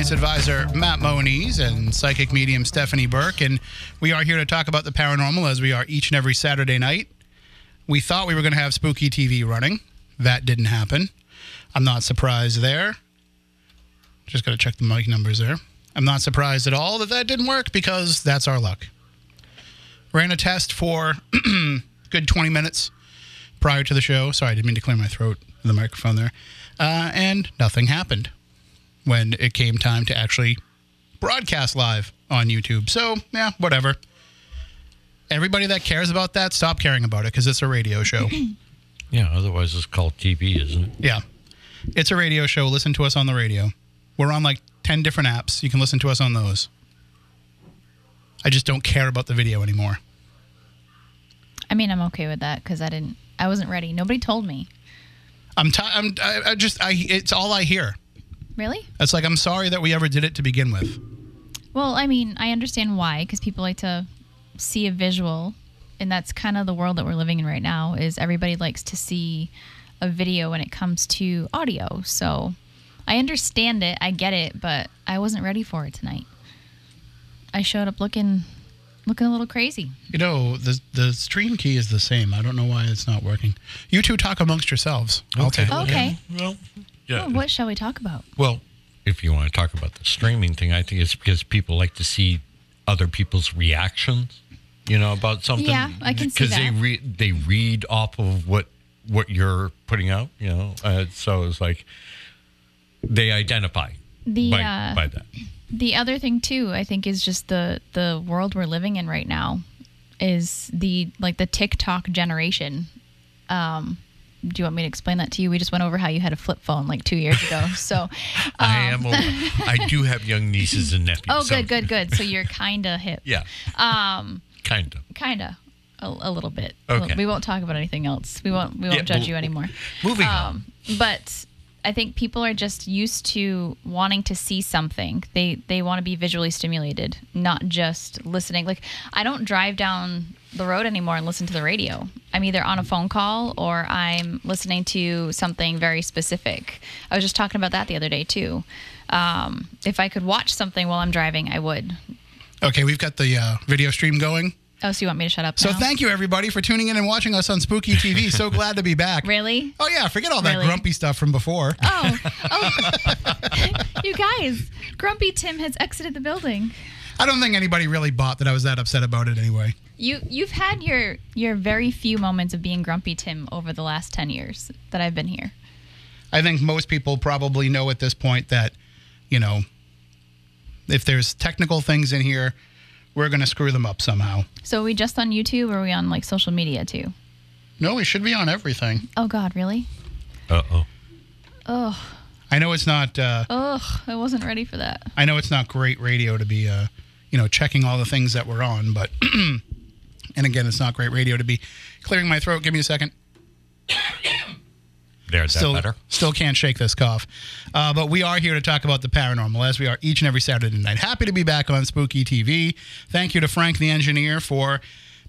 science advisor Matt Moniz and psychic medium Stephanie Burke. And we are here to talk about the paranormal as we are each and every Saturday night. We thought we were going to have spooky TV running. That didn't happen. I'm not surprised there. Just got to check the mic numbers there. I'm not surprised at all that that didn't work because that's our luck. Ran a test for good 20 minutes prior to the show. Sorry, I didn't mean to clear my throat, in the microphone there. Uh, and nothing happened when it came time to actually broadcast live on YouTube. So, yeah, whatever. Everybody that cares about that, stop caring about it because it's a radio show. Yeah, otherwise it's called TV, isn't it? yeah. It's a radio show. Listen to us on the radio. We're on like 10 different apps. You can listen to us on those. I just don't care about the video anymore. I mean, I'm okay with that because I didn't. I wasn't ready. Nobody told me. I'm, t- I'm I, I just I it's all I hear. Really? It's like I'm sorry that we ever did it to begin with. Well, I mean, I understand why because people like to see a visual, and that's kind of the world that we're living in right now. Is everybody likes to see a video when it comes to audio. So I understand it. I get it, but I wasn't ready for it tonight. I showed up looking looking a little crazy. You know, the the stream key is the same. I don't know why it's not working. You two talk amongst yourselves. I'll Okay. take a look. Okay. Well, yeah. Well, what shall we talk about? Well, if you want to talk about the streaming thing, I think it's because people like to see other people's reactions. You know about something. Yeah, I can see Because they read they read off of what what you're putting out. You know, uh, so it's like they identify The by, uh, by that. the other thing too i think is just the the world we're living in right now is the like the tiktok generation um do you want me to explain that to you we just went over how you had a flip phone like two years ago so I am. I do have young nieces and nephews. oh so- good good good so you're kind of hip Yeah, um kind of. kind of a, a little bit Okay. we won't talk about anything else we won't we won't Yeah, judge you anymore Moving on. um, but I think people are just used to wanting to see something. They they want to be visually stimulated, not just listening. Like I don't drive down the road anymore and listen to the radio. I'm either on a phone call or I'm listening to something very specific. I was just talking about that the other day too. Um, if I could watch something while I'm driving, I would. Okay, we've got the uh, video stream going. Oh, so you want me to shut up So now? thank you everybody for tuning in and watching us on Spooky TV. So glad to be back. Really? Oh yeah, forget all that Really? grumpy stuff from before. Oh, oh. you guys, Grumpy Tim has exited the building. I don't think anybody really bought that I was that upset about it anyway. You you've had your your very few moments of being grumpy Tim over the last 10 years that I've been here. I think most people probably know at this point that, you know, if there's technical things in here, we're going to screw them up somehow. So are we just on YouTube or are we on like social media too? No, we should be on everything. Oh god, really? Uh oh. Ugh. I know it's not. Uh, Ugh, I wasn't ready for that. I know it's not great radio to be, uh, you know, checking all the things that we're on, but, and again, it's not great radio to be clearing my throat. Give me a second. There's Still, that better. still can't shake this cough. Uh, but we are here to talk about the paranormal, as we are each and every Saturday night. Happy to be back on Spooky TV. Thank you to Frank, the engineer, for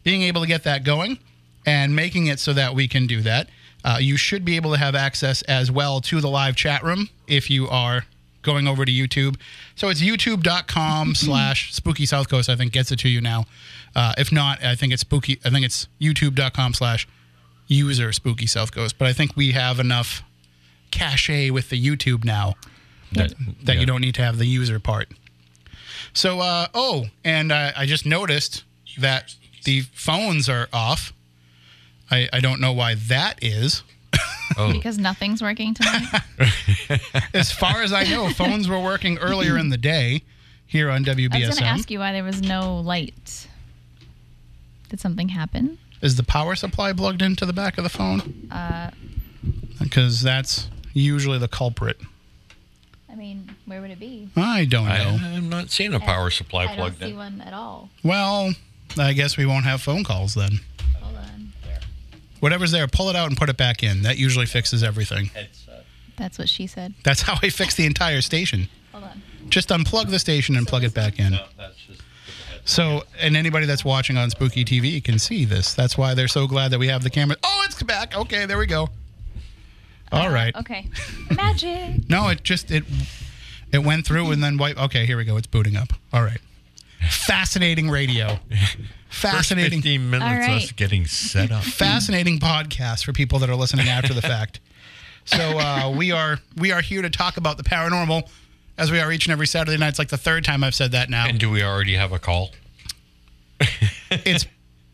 being able to get that going and making it so that we can do that. Uh, you should be able to have access as well to the live chat room if you are going over to YouTube. So it's youtube.com slash spooky south coast, I think gets it to you now. Uh, if not, I think it's spooky, I think it's youtube.com slash user spooky south coast. But I think we have enough cachet with the YouTube now That, that yeah. you don't need to have the user part. So, uh, oh, and uh, I just noticed that the phones are off. I, I don't know why that is. Oh, Because nothing's working tonight. As far as I know, phones were working earlier in the day here on WBS. I was going to ask you why there was no light. Did something happen? Is the power supply plugged into the back of the phone? Uh, Because that's usually the culprit. I mean, where would it be? I don't know. I'm not seeing a power supply I don't see in. one at all. Well, I guess we won't have phone calls then. Hold on. Whatever's there, pull it out and put it back in. That usually fixes everything. That's what she said. That's how I fix the entire station. Hold on. Just unplug the station and plug it back in. So, and anybody that's watching on Spooky TV can see this. That's why they're so glad that we have the camera. Oh, it's back. Okay, there we go. Uh, All right. Okay. Magic. No, it just it it went through and then wipe. Okay, here we go. It's booting up. All right. Fascinating radio. First Fascinating. 15 minutes All right. us getting set up. fascinating podcast for people that are listening after the fact. So uh, we are we are here to talk about the paranormal, as we are each and every Saturday night. It's like the third time I've said that now. And do we already have a call? it's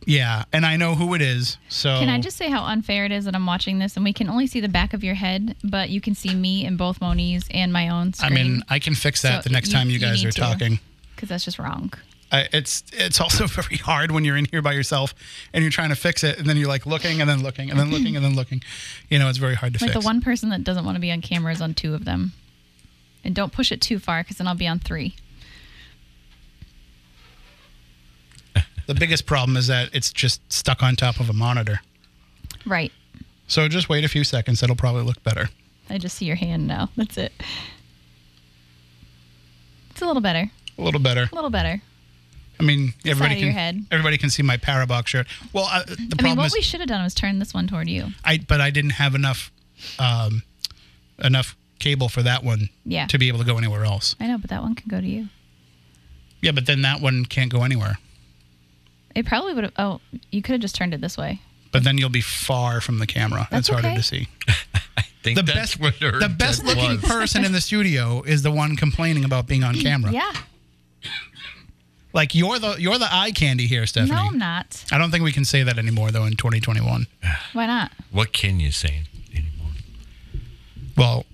yeah, and I know who it is. So Can I just say how unfair it is that I'm watching this and we can only see the back of your head, but you can see me in both Moniz's and my own I mean, I can fix that So the next you- time you you guys need are to. talking. because that's just wrong. I, it's it's also very hard when you're in here by yourself and you're trying to fix it, and then you're like looking and then looking and then looking and then looking. You know, it's very hard to fix it. Like fix. the one person that doesn't want to be on camera is on two of them. And don't push it too far because then I'll be on three. the biggest problem is that it's just stuck on top of a monitor. Right. So just wait a few seconds; it'll probably look better. I just see your hand now. That's it. It's a little better. A little better. A little better. I mean, everybody can head. everybody can see my Parabox shirt. Well, uh, the I mean, problem what is, we should have done was turn this one toward you. I but I didn't have enough um, enough cable for that one Yeah. to be able to go anywhere else. I know, but that one can go to you. Yeah, but then that one can't go anywhere. It probably would have. Oh, you could have just turned it this way. But then you'll be far from the camera. That's it's harder okay. to see. I think The that's best what her the best intent looking was. person in the studio is the one complaining about being on camera. Yeah. Like you're the you're the eye candy here, Stephanie. No, I'm not. I don't think we can say that anymore though in 2021. Why not? What can you say anymore? Well,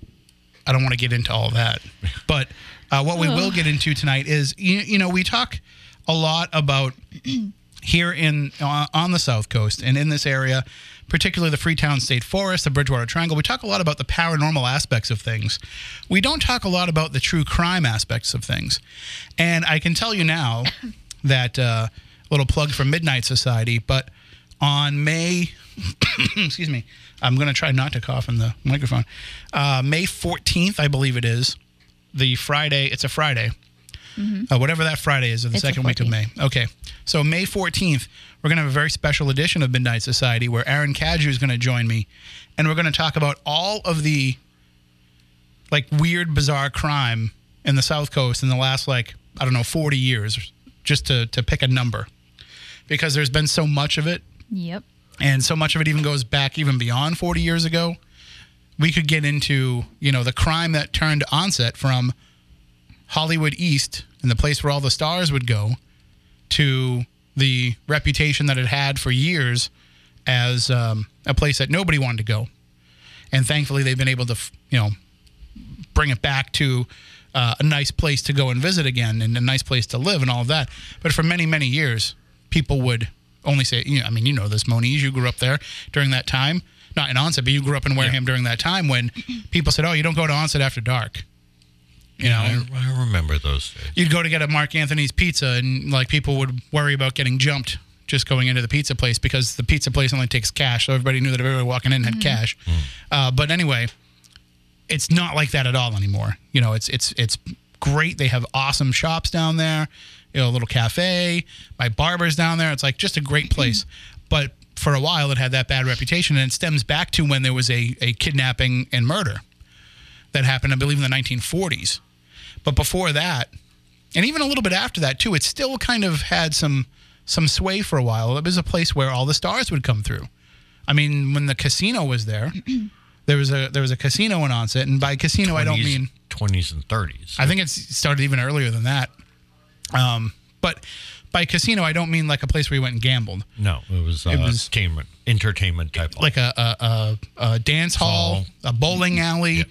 I don't want to get into all that, but uh, what we will get into tonight is you, you know we talk a lot about here in uh, on the south coast and in this area, particularly the Freetown State Forest, the Bridgewater Triangle. We talk a lot about the paranormal aspects of things. We don't talk a lot about the true crime aspects of things, and I can tell you now that uh, little plug for Midnight Society, but on May excuse me. I'm going to try not to cough in the microphone. Uh, May 14th, I believe it is, the Friday. It's a Friday. Uh, whatever that Friday is, of the It's the second week of May. Okay. So, May 14th, we're going to have a very special edition of Midnight Society where Aaron Cadieux is going to join me. And we're going to talk about all of the like weird, bizarre crime in the South Coast in the last, like, I don't know, 40 years, just to, to pick a number. Because there's been so much of it Yep. and so much of it even goes back even beyond 40 years ago we could get into you know the crime that turned onset from hollywood east and the place where all the stars would go to the reputation that it had for years as um, a place that nobody wanted to go and thankfully they've been able to you know bring it back to uh, a nice place to go and visit again and a nice place to live and all of that. But for many, many years, people would only say, you know, I mean, you know this, Moniz, you grew up there during that time. Not in Onset, but you grew up in Wareham during that time when people said, oh, you don't go to Onset after dark. You know, I, I remember those days. you'd go to get a Mark Anthony's pizza, and like people would worry about getting jumped just going into the pizza place because the pizza place only takes cash. So everybody knew that everybody walking in had mm-hmm. cash. Mm. Uh, but anyway, it's not like that at all anymore. You know, it's it's it's great. They have awesome shops down there. You know, a little cafe. My barber's down there. It's like just a great mm-hmm. place. but for a while, it had that bad reputation, and it stems back to when there was a a kidnapping and murder that happened, I believe, in the 1940s. But before that, and even a little bit after that too, it still kind of had some some sway for a while. It was a place where all the stars would come through. I mean, when the casino was there, there was a there was a casino in Onset, and by casino I don't mean 20s and 30s. I think it started even earlier than that. Um, but by casino I don't mean like a place where you went and gambled, no, it was, uh, was- entertainment, entertainment type. like a a, a, a dance hall, Hall. a bowling alley. Yeah.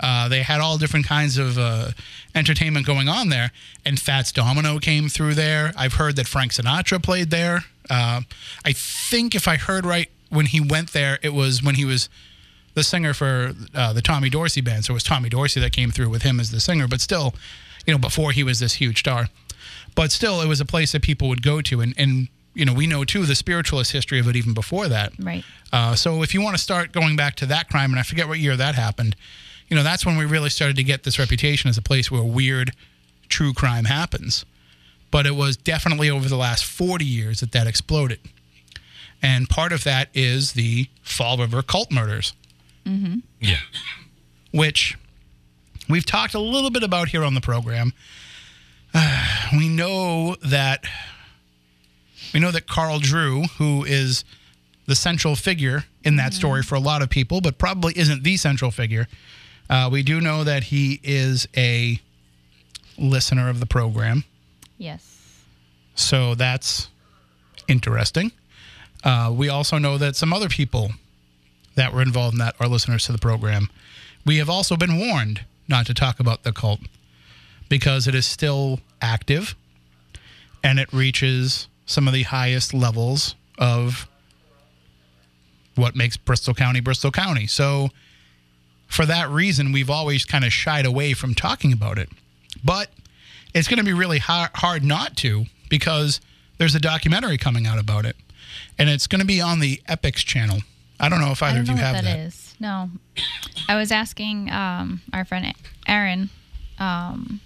Uh, they had all different kinds of uh, entertainment going on there, and Fats Domino came through there. I've heard that Frank Sinatra played there. Uh, I think if I heard right, when he went there, it was when he was the singer for uh, the Tommy Dorsey band. So it was Tommy Dorsey that came through with him as the singer, but still, you know, before he was this huge star. But still, it was a place that people would go to, and and you know, we know too the spiritualist history of it even before that. Right. Uh, so if you want to start going back to that crime, and I forget what year that happened, you know, that's when we really started to get this reputation as a place where weird, true crime happens. But it was definitely over the last 40 years that that exploded. And part of that is the Fall River cult murders. Yeah. which we've talked a little bit about here on the program. Uh, we know that we know that Carl Drew, who is the central figure in that story for a lot of people, but probably isn't the central figure. Uh, we do know that he is a listener of the program, Yes. so that's interesting. Uh, we also know that some other people that were involved in that are listeners to the program. We have also been warned not to talk about the cult because it is still active and it reaches some of the highest levels of what makes Bristol County Bristol County. So, for that reason, we've always kind of shied away from talking about it. But it's going to be really hard, hard not to because there's a documentary coming out about it. And it's going to be on the Epix channel. I don't know if either of you have that that. is. No. I was asking um, our friend Aaron um,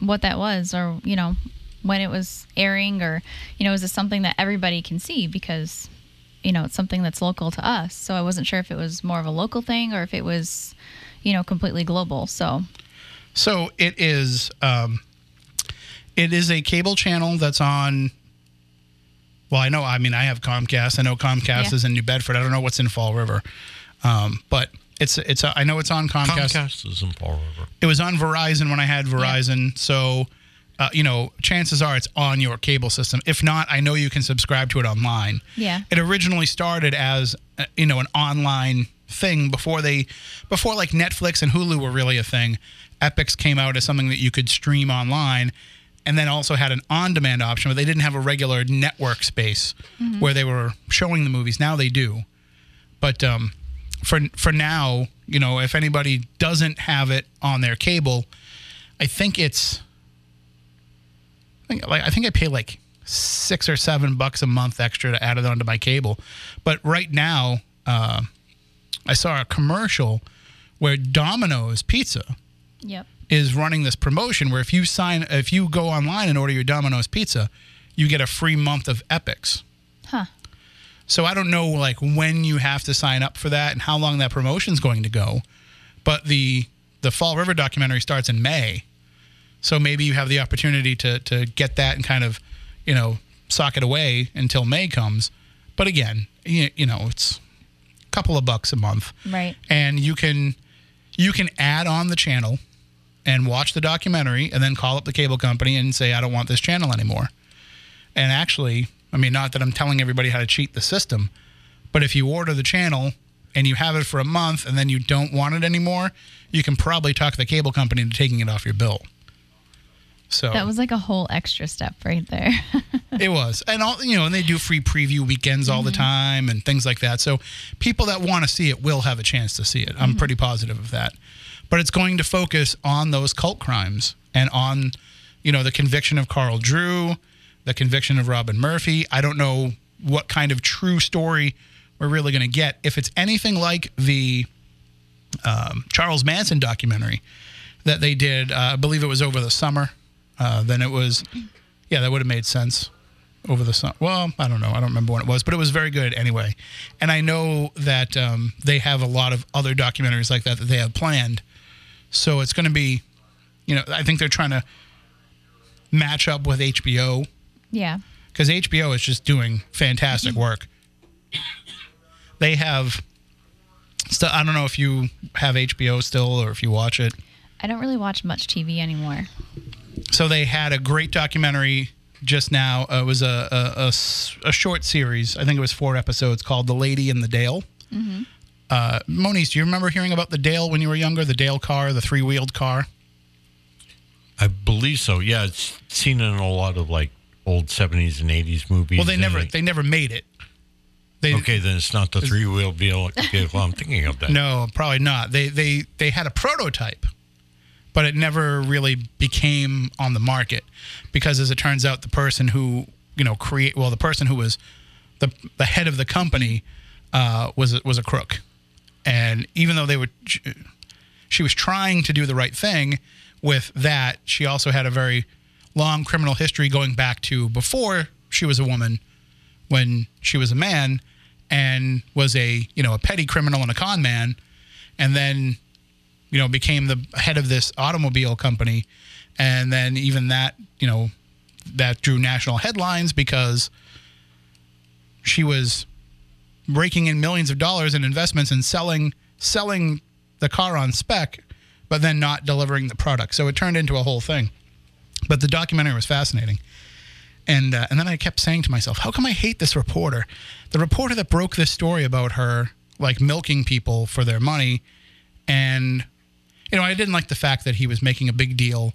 what that was, or you know, when it was airing, or you know, is this something that everybody can see because you know it's something that's local to us. So I wasn't sure if it was more of a local thing or if it was you know completely global. So So it is. Um, it is a cable channel that's on. Well, I know. I mean, I have Comcast. I know Comcast Yeah. is in New Bedford. I don't know what's in Fall River, um, but it's it's. I know it's on Comcast. Comcast is in Fall River. It was on Verizon when I had Verizon. So, uh, you know, chances are it's on your cable system. If not, I know you can subscribe to it online. Yeah. It originally started as uh, you know an online thing before they before like Netflix and Hulu were really a thing. Epix came out as something that you could stream online and then also had an on-demand option but they didn't have a regular network space where they were showing the movies. Now they do. But um, for for now, you know, if anybody doesn't have it on their cable, I think it's like I think I pay like six or seven bucks a month extra to add it onto my cable. But right now, uh, I saw a commercial where Domino's Pizza yep. is running this promotion where if you sign if you go online and order your Domino's pizza, you get a free month of Epix. Huh. So I don't know like when you have to sign up for that and how long that promotion's going to go. But the the Fall River documentary starts in May. So maybe you have the opportunity to to get that and kind of, you know, sock it away until May comes. But again, you, you know, it's a couple of bucks a month Right. and you can you can add on the channel and watch the documentary and then call up the cable company and say I don't want this channel anymore. And actually, I mean not that I'm telling everybody how to cheat the system, but if you order the channel and you have it for a month and then you don't want it anymore, you can probably talk the cable company into taking it off your bill. So That was like a whole extra step right there. it was, and all you know, and they do free preview weekends all the time and things like that. So people that want to see it will have a chance to see it. I'm pretty positive of that. But it's going to focus on those cult crimes and on, you know, the conviction of Carl Drew, the conviction of Robin Murphy. I don't know what kind of true story we're really going to get. If it's anything like the um, Charles Manson documentary that they did, uh, I believe it was over the summer. Uh, then it was, yeah, that would have made sense over the summer. Well, I don't know. I don't remember when it was, but it was very good anyway. And I know that um, they have a lot of other documentaries like that that they have planned. So it's going to be, you know, I think they're trying to match up with HBO yeah. because HBO is just doing fantastic work. They have. Still, I don't know if you have HBO still or if you watch it. I don't really watch much TV anymore. So they had a great documentary just now. Uh, it was a a short series. I think it was four episodes called "The Lady and the Dale." Uh, Moniz, do you remember hearing about the Dale when you were younger? The Dale car, the three wheeled car. I believe so. Yeah, it's seen in a lot of like old 70s and 80s movies. Well, they never it- they never made it. They, okay, then it's not the three wheel vehicle I'm thinking of. That No, probably not. They they they had a prototype, but it never really became on the market because, as it turns out, the person who you know create well, the person who was the the head of the company uh, was was a crook, and even though they were, she was trying to do the right thing with that. She also had a very long criminal history going back to before she was a woman when she was a man and was a you know a petty criminal and a con man, and then you know became the head of this automobile company, and then even that you know that drew national headlines because she was raking in millions of dollars in investments and selling selling the car on spec, but then not delivering the product. So it turned into a whole thing. But the documentary was fascinating. And, uh, and then I kept saying to myself, how come I hate this reporter? The reporter that broke this story about her, like milking people for their money. And, you know, I didn't like the fact that he was making a big deal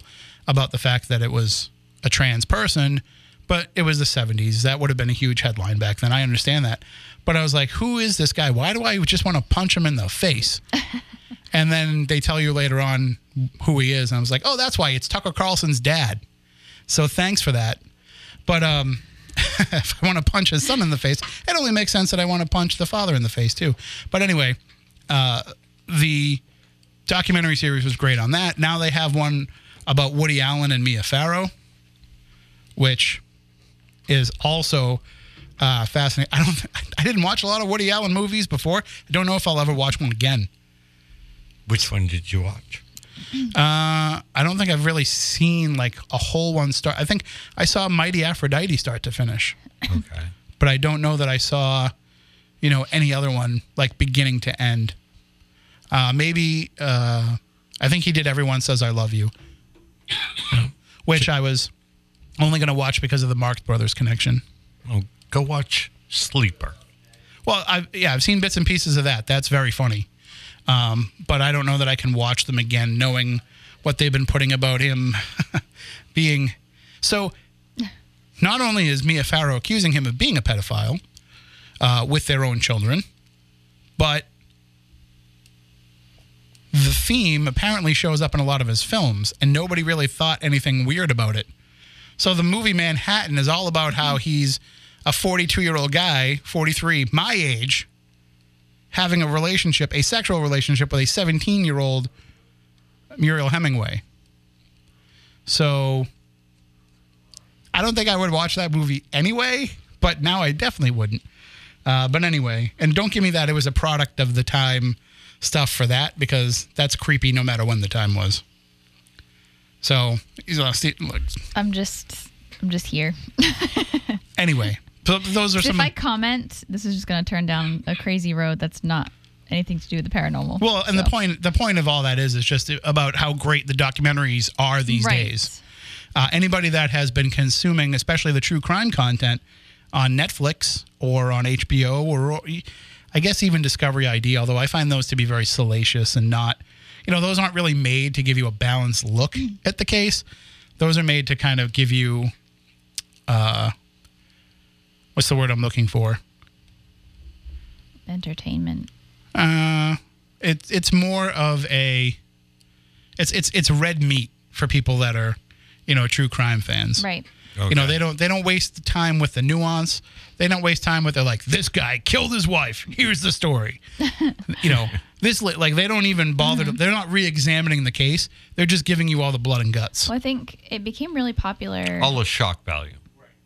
about the fact that it was a trans person, but it was the 70s. That would have been a huge headline back then. I understand that. But I was like, who is this guy? Why do I just want to punch him in the face? and then they tell you later on who he is. And I was like, oh, that's why. It's Tucker Carlson's dad. So thanks for that. But um, if I want to punch his son in the face, it only makes sense that I want to punch the father in the face too. But anyway, uh, the documentary series was great on that. Now they have one about Woody Allen and Mia Farrow, which is also uh, fascinating. I don't. I didn't watch a lot of Woody Allen movies before. I don't know if I'll ever watch one again. Which one did you watch? Uh, I don't think I've really seen like a whole one start. I think I saw Mighty Aphrodite start to finish, Okay. but I don't know that I saw, you know, any other one like beginning to end. Uh, maybe uh, I think he did. Everyone says I love you, which I was only going to watch because of the Marx Brothers connection. Oh, go watch Sleeper. Well, I've, yeah, I've seen bits and pieces of that. That's very funny. Um, but I don't know that I can watch them again, knowing what they've been putting about him being. So, not only is Mia Farrow accusing him of being a pedophile uh, with their own children, but the theme apparently shows up in a lot of his films, and nobody really thought anything weird about it. So, the movie Manhattan is all about how he's a 42 year old guy, 43, my age, having a relationship, a sexual relationship with a 17 year old Mariel Hemingway. So I don't think I would watch that movie anyway, but now I definitely wouldn't. Uh, but anyway, and don't give me that it was a product of the time stuff for that because that's creepy no matter when the time was. So, know, see, look, I'm just I'm just here. anyway, so those are some. if. I comment, this is just going to turn down a crazy road that's not anything to do with the paranormal. Well, and the point the point of all that is is just about how great the documentaries are these Right. days. Uh, anybody that has been consuming, especially the true crime content, on Netflix or on HBO or I guess even Discovery ID, although I find those to be very salacious and not, you know, those aren't really made to give you a balanced look at the case. Those are made to kind of give you, uh, what's the word I'm looking for? entertainment. Uh, it's it's more of a, it's it's it's red meat for people that are, you know, true crime fans. Right. You know, they don't they don't waste the time with the nuance. They don't waste time with they're like this guy killed his wife. Here's the story. you know, this like they don't even bother. To, mm-hmm. they're not re-examining the case. They're just giving you all the blood and guts. Well, I think it became really popular. All the shock value.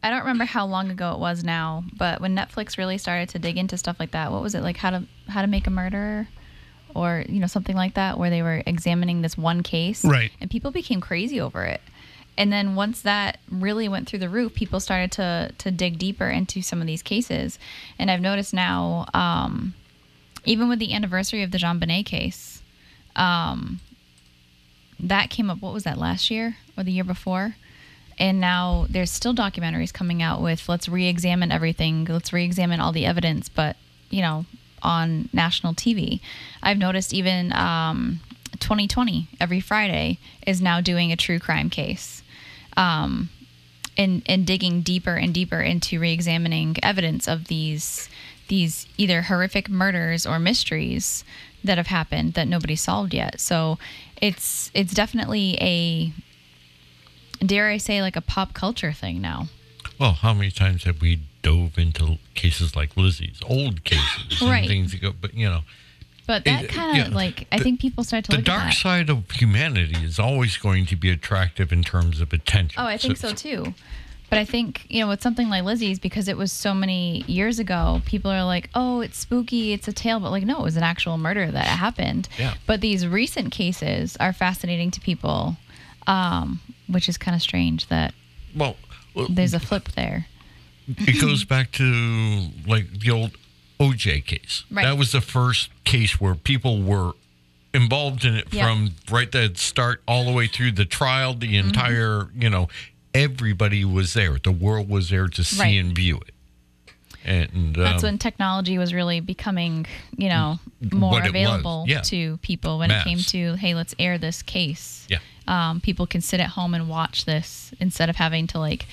I don't remember how long ago it was now, but when Netflix really started to dig into stuff like that, what was it like how to how to make a murderer or you know something like that where they were examining this one case. Right. And people became crazy over it. And then once that really went through the roof, people started to to dig deeper into some of these cases. And I've noticed now um even with the anniversary of the JonBenét case, um that came up what was that last year or the year before? and now there's still documentaries coming out with let's re-examine everything let's re-examine all the evidence but you know on national tv i've noticed even um, 2020 every friday is now doing a true crime case um, and and digging deeper and deeper into re-examining evidence of these these either horrific murders or mysteries that have happened that nobody solved yet so it's it's definitely a dare I say, like a pop culture thing now. Well, how many times have we dove into cases like Lizzie's, old cases, Right. and things that go, but you know, But that kind of yeah, like I the- think people start to look at the dark side of humanity is always going to be attractive in terms of attention. Oh, I think so too. But I think, you know, with something like Lizzie's, because it was so many years ago, people are like, oh, it's spooky, it's a tale. But like, no, it was an actual murder that happened. Yeah. But these recent cases are fascinating to people, um, which is kind of strange that Well, there's a flip there. it goes back to like the old OJ case. Right. That was the first case where people were involved in it Yeah. from right the start all the way through the trial, the Mm-hmm. entire, you know, everybody was there. The world was there to see Right. and view it. And That's um, when technology was really becoming, you know, more it was, available yeah. to people when it came to, hey, let's air this case. yeah. Um, people can sit at home and watch this instead of having to like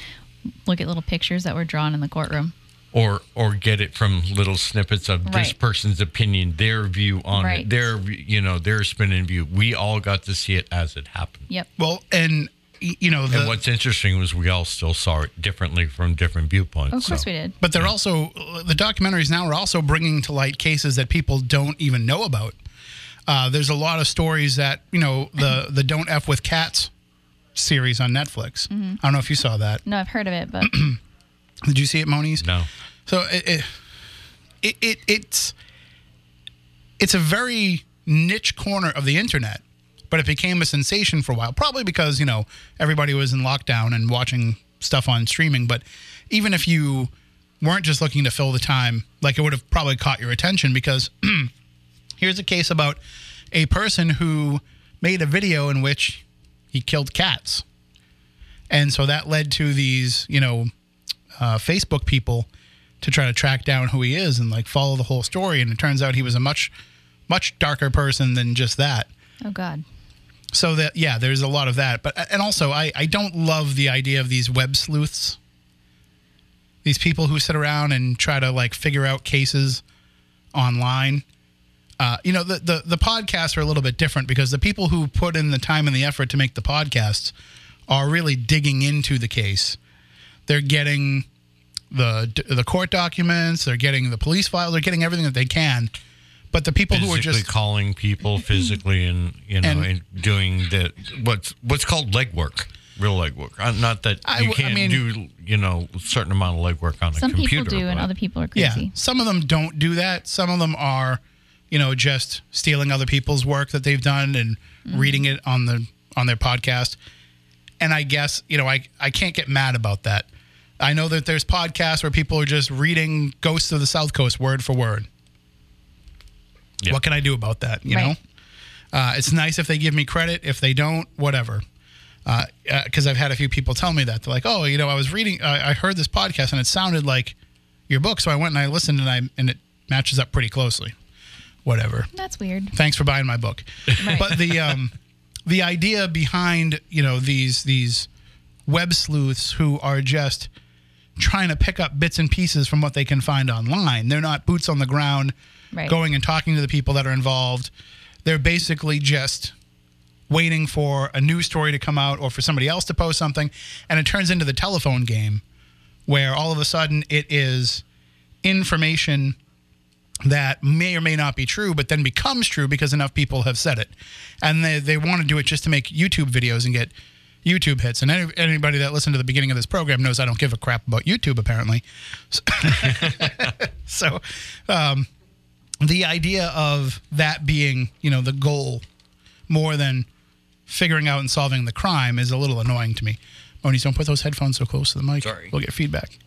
look at little pictures that were drawn in the courtroom. Or or get it from little snippets of this person's opinion, their view on Right. it, their you know their spin and view. We all got to see it as it happened. Yep. Well, and you know, the, and what's interesting was we all still saw it differently from different viewpoints. Of course so. we did. but they're also the documentaries now are also bringing to light cases that people don't even know about. Uh, there's a lot of stories that you know the the Don't F with Cats series on Netflix. Mm-hmm. I don't know if you saw that. No, I've heard of it, but Did you see it, Moniz? No, So it, it, it, it it's it's a very niche corner of the internet, but it became a sensation for a while. Probably because you know everybody was in lockdown and watching stuff on streaming. But even if you weren't just looking to fill the time, like it would have probably caught your attention because here's a case about a person who made a video in which he killed cats. And so that led to these, you know, uh, Facebook people to try to track down who he is and like follow the whole story. And it turns out he was a much, much darker person than just that. oh god. So that yeah, there's a lot of that. But and also I I don't love the idea of these web sleuths. These people who sit around and try to like figure out cases online. Uh, you know the, the the podcasts are a little bit different because the people who put in the time and the effort to make the podcasts are really digging into the case. They're getting the the court documents, they're getting the police files, they're getting everything that they can. But the people who are just calling people physically and you know And- and, doing the what's what's called legwork, real legwork. Uh, Not that I you can't mean- do you know a certain amount of legwork on a Some computer. people do, and other people are Yeah, crazy. some of them don't do that. Some of them are, you know, just stealing other people's work that they've done and reading it on the on their podcast. And I guess you know, I I can't get mad about that. I know that there's podcasts where people are just reading Ghosts of the South Coast word for word. Yeah. What can I do about that? You Right. know, uh, it's nice if they give me credit. If they don't, whatever. Because I've had a few people tell me that they're like, "Oh, you know, I was reading, I I heard this podcast and it sounded like your book, so I went and I listened and I and it matches up pretty closely." Whatever. That's weird. Thanks for buying my book. Right. But the um, the idea behind you know these these web sleuths who are just trying to pick up bits and pieces from what they can find online. They're not boots on the ground Right. going and talking to the people that are involved. They're basically just waiting for a news story to come out or for somebody else to post something and it turns into the telephone game where all of a sudden it is information that may or may not be true, but then becomes true because enough people have said it. And they, they want to do it just to make YouTube videos and get YouTube hits. And any, anybody that listened to the beginning of this program knows I don't give a crap about YouTube, apparently. So, so um, the idea of that being, you know, the goal more than figuring out and solving the crime is a little annoying to me. Moniz, don't put those headphones so close to the mic. Sorry. We'll get feedback.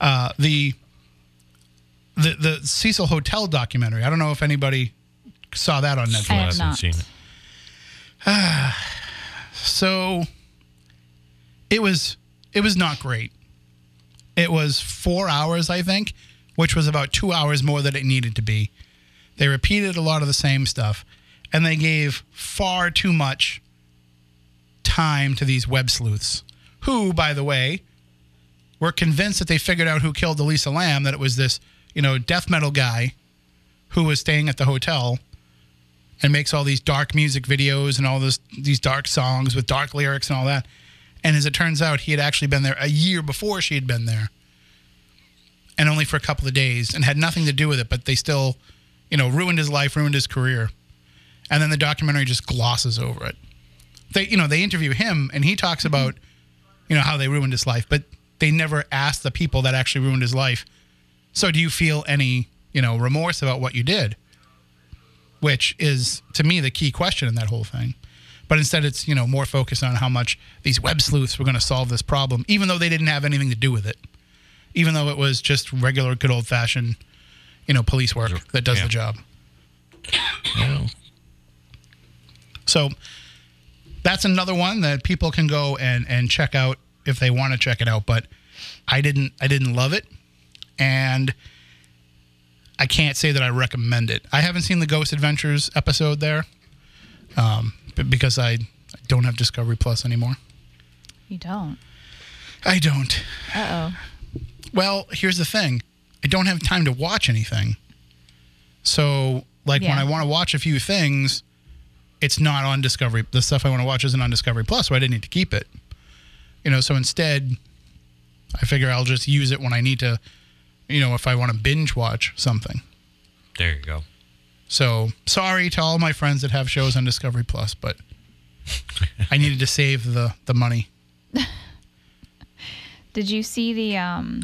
Uh, the the the Cecil Hotel documentary. I don't know if anybody saw that on Netflix. I Netflix. have hasn't not. seen it. So it was it was not great. It was four hours, I think, which was about two hours more than it needed to be. They repeated a lot of the same stuff, and they gave far too much time to these web sleuths, who, by the way, were convinced that they figured out who killed Elisa Lam, that it was this, you know, death metal guy who was staying at the hotel and makes all these dark music videos and all this these dark songs with dark lyrics and all that. And as it turns out, he had actually been there a year before she had been there, and only for a couple of days, and had nothing to do with it. But they still, you know, ruined his life, ruined his career, and then the documentary just glosses over it. They, you know, they interview him, and he talks mm-hmm. about, you know, how they ruined his life, but they never asked the people that actually ruined his life. So do you feel any, you know, remorse about what you did? Which is to me the key question in that whole thing. But instead it's, you know, more focused on how much these web sleuths were going to solve this problem even though they didn't have anything to do with it. Even though it was just regular good old-fashioned, you know, police work that does Yeah. the job. Well, So that's another one that people can go and, and check out if they want to check it out. But I didn't I didn't love it, and I can't say that I recommend it. I haven't seen the Ghost Adventures episode there, um, because I don't have Discovery Plus anymore. You don't. I don't. Uh oh. Well, here's the thing. I don't have time to watch anything. So, like when I want to watch a few things, it's not on Discovery. The stuff I want to watch isn't on Discovery Plus, so I didn't need to keep it. You know, so instead, I figure I'll just use it when I need to, you know, if I want to binge watch something. there you go. So, sorry to all my friends that have shows on Discovery Plus, but I needed to save the the money. Did you see the um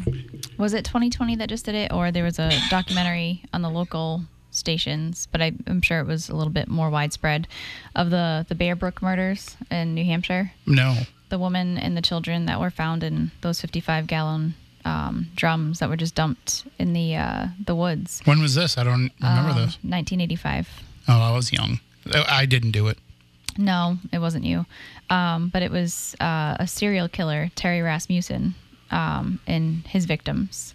was it 2020 that just did it or there was a documentary on the local stations, but I, I'm sure it was a little bit more widespread of the the Bear Brook murders in New Hampshire. No. The woman and the children that were found in those 55 gallon um, drums that were just dumped in the uh, the woods. When was this? I don't remember Um, this. 1985. Oh, I was young. I didn't do it. No, it wasn't you. Um, but it was uh, a serial killer, Terry Rasmussen, um, and his victims.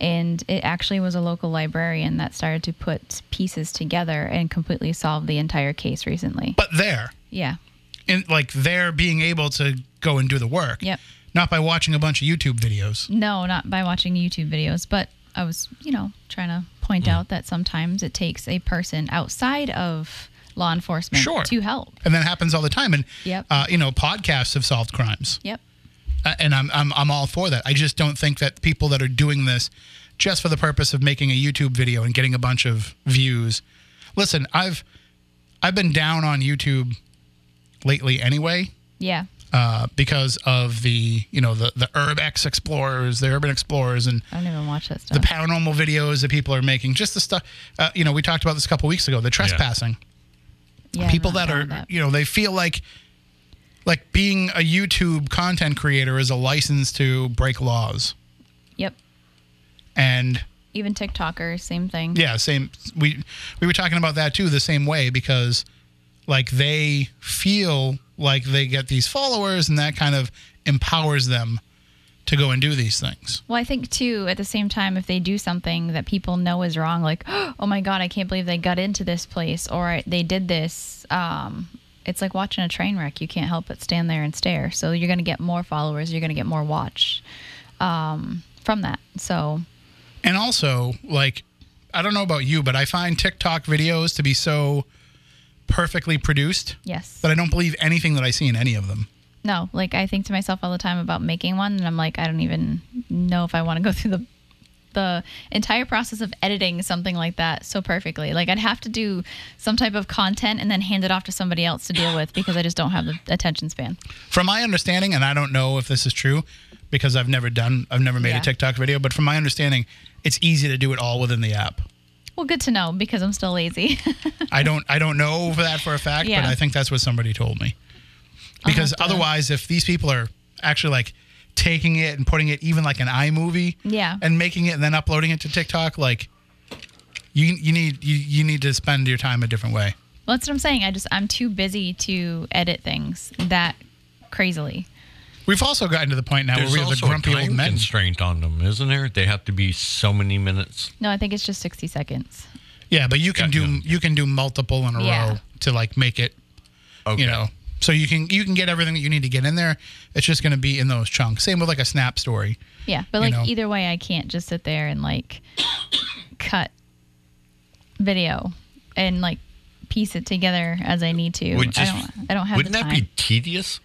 And it actually was a local librarian that started to put pieces together and completely solve the entire case recently. But there, Yeah. And like they're being able to go and do the work. Yep. Not by watching a bunch of YouTube videos. No, not by watching YouTube videos, but I was, you know, trying to point out that sometimes it takes a person outside of law enforcement Sure. to help. And that happens all the time. And Yep. uh, you know, podcasts have solved crimes. Yep. Uh, and I'm, I'm I'm all for that. I just don't think that people that are doing this just for the purpose of making a YouTube video and getting a bunch of views. Listen, I've I've been down on YouTube lately anyway. Yeah. Uh, because of the you know the the urbex explorers, the urban explorers, and I don't even watch that stuff. the paranormal videos that people are making, just the stuff. Uh, you know, we talked about this a couple weeks ago. The trespassing. yeah, people that are down with you know they feel like like being a YouTube content creator is a license to break laws. Yep. And Even TikTokers, same thing. yeah, same we we were talking about that too the same way because like they feel like they get these followers and that kind of empowers them to go and do these things. Well, I think too, at the same time, if they do something that people know is wrong, like, oh my God, I can't believe they got into this place or they did this, um, it's like watching a train wreck. You can't help but stand there and stare. So you're going to get more followers, you're going to get more watch um, from that. So, And also, like, I don't know about you, but I find TikTok videos to be so perfectly produced yes. But I don't believe anything that I see in any of them. No, like I think to myself all the time about making one, and I'm like, I don't even know if I want to go through the the entire process of editing something like that so perfectly. Like I'd have to do some type of content and then hand it off to somebody else to deal with because I just don't have the attention span. From my understanding, and I don't know if this is true because I've never done, I've never made Yeah. a TikTok video, but from my understanding, it's easy to do it all within the app. Well, good to know because I'm still lazy. I don't, I don't know for that for a fact, but I think that's what somebody told me. Because otherwise, if these people are actually like taking it and putting it even like an iMovie, Yeah. and making it and then uploading it to TikTok, like you, you need, you, you need to spend your time a different way. well, that's what I'm saying. I just I'm too busy to edit things that crazily. We've also gotten to the point now There's where we have the also a grumpy old time men. constraint on them, isn't there? They have to be so many minutes. No, I think it's just 60 seconds. Yeah, but you can do Gotcha. you can do multiple in a Yeah. row to like make it, Okay. you know. So you can you can get everything that you need to get in there. It's just going to be in those chunks. Same with like a snap story. Yeah, but You like know. either way, I can't just sit there and like cut video and like piece it together as I need to. Would I just- don't. I don't have Wouldn't the that be tedious?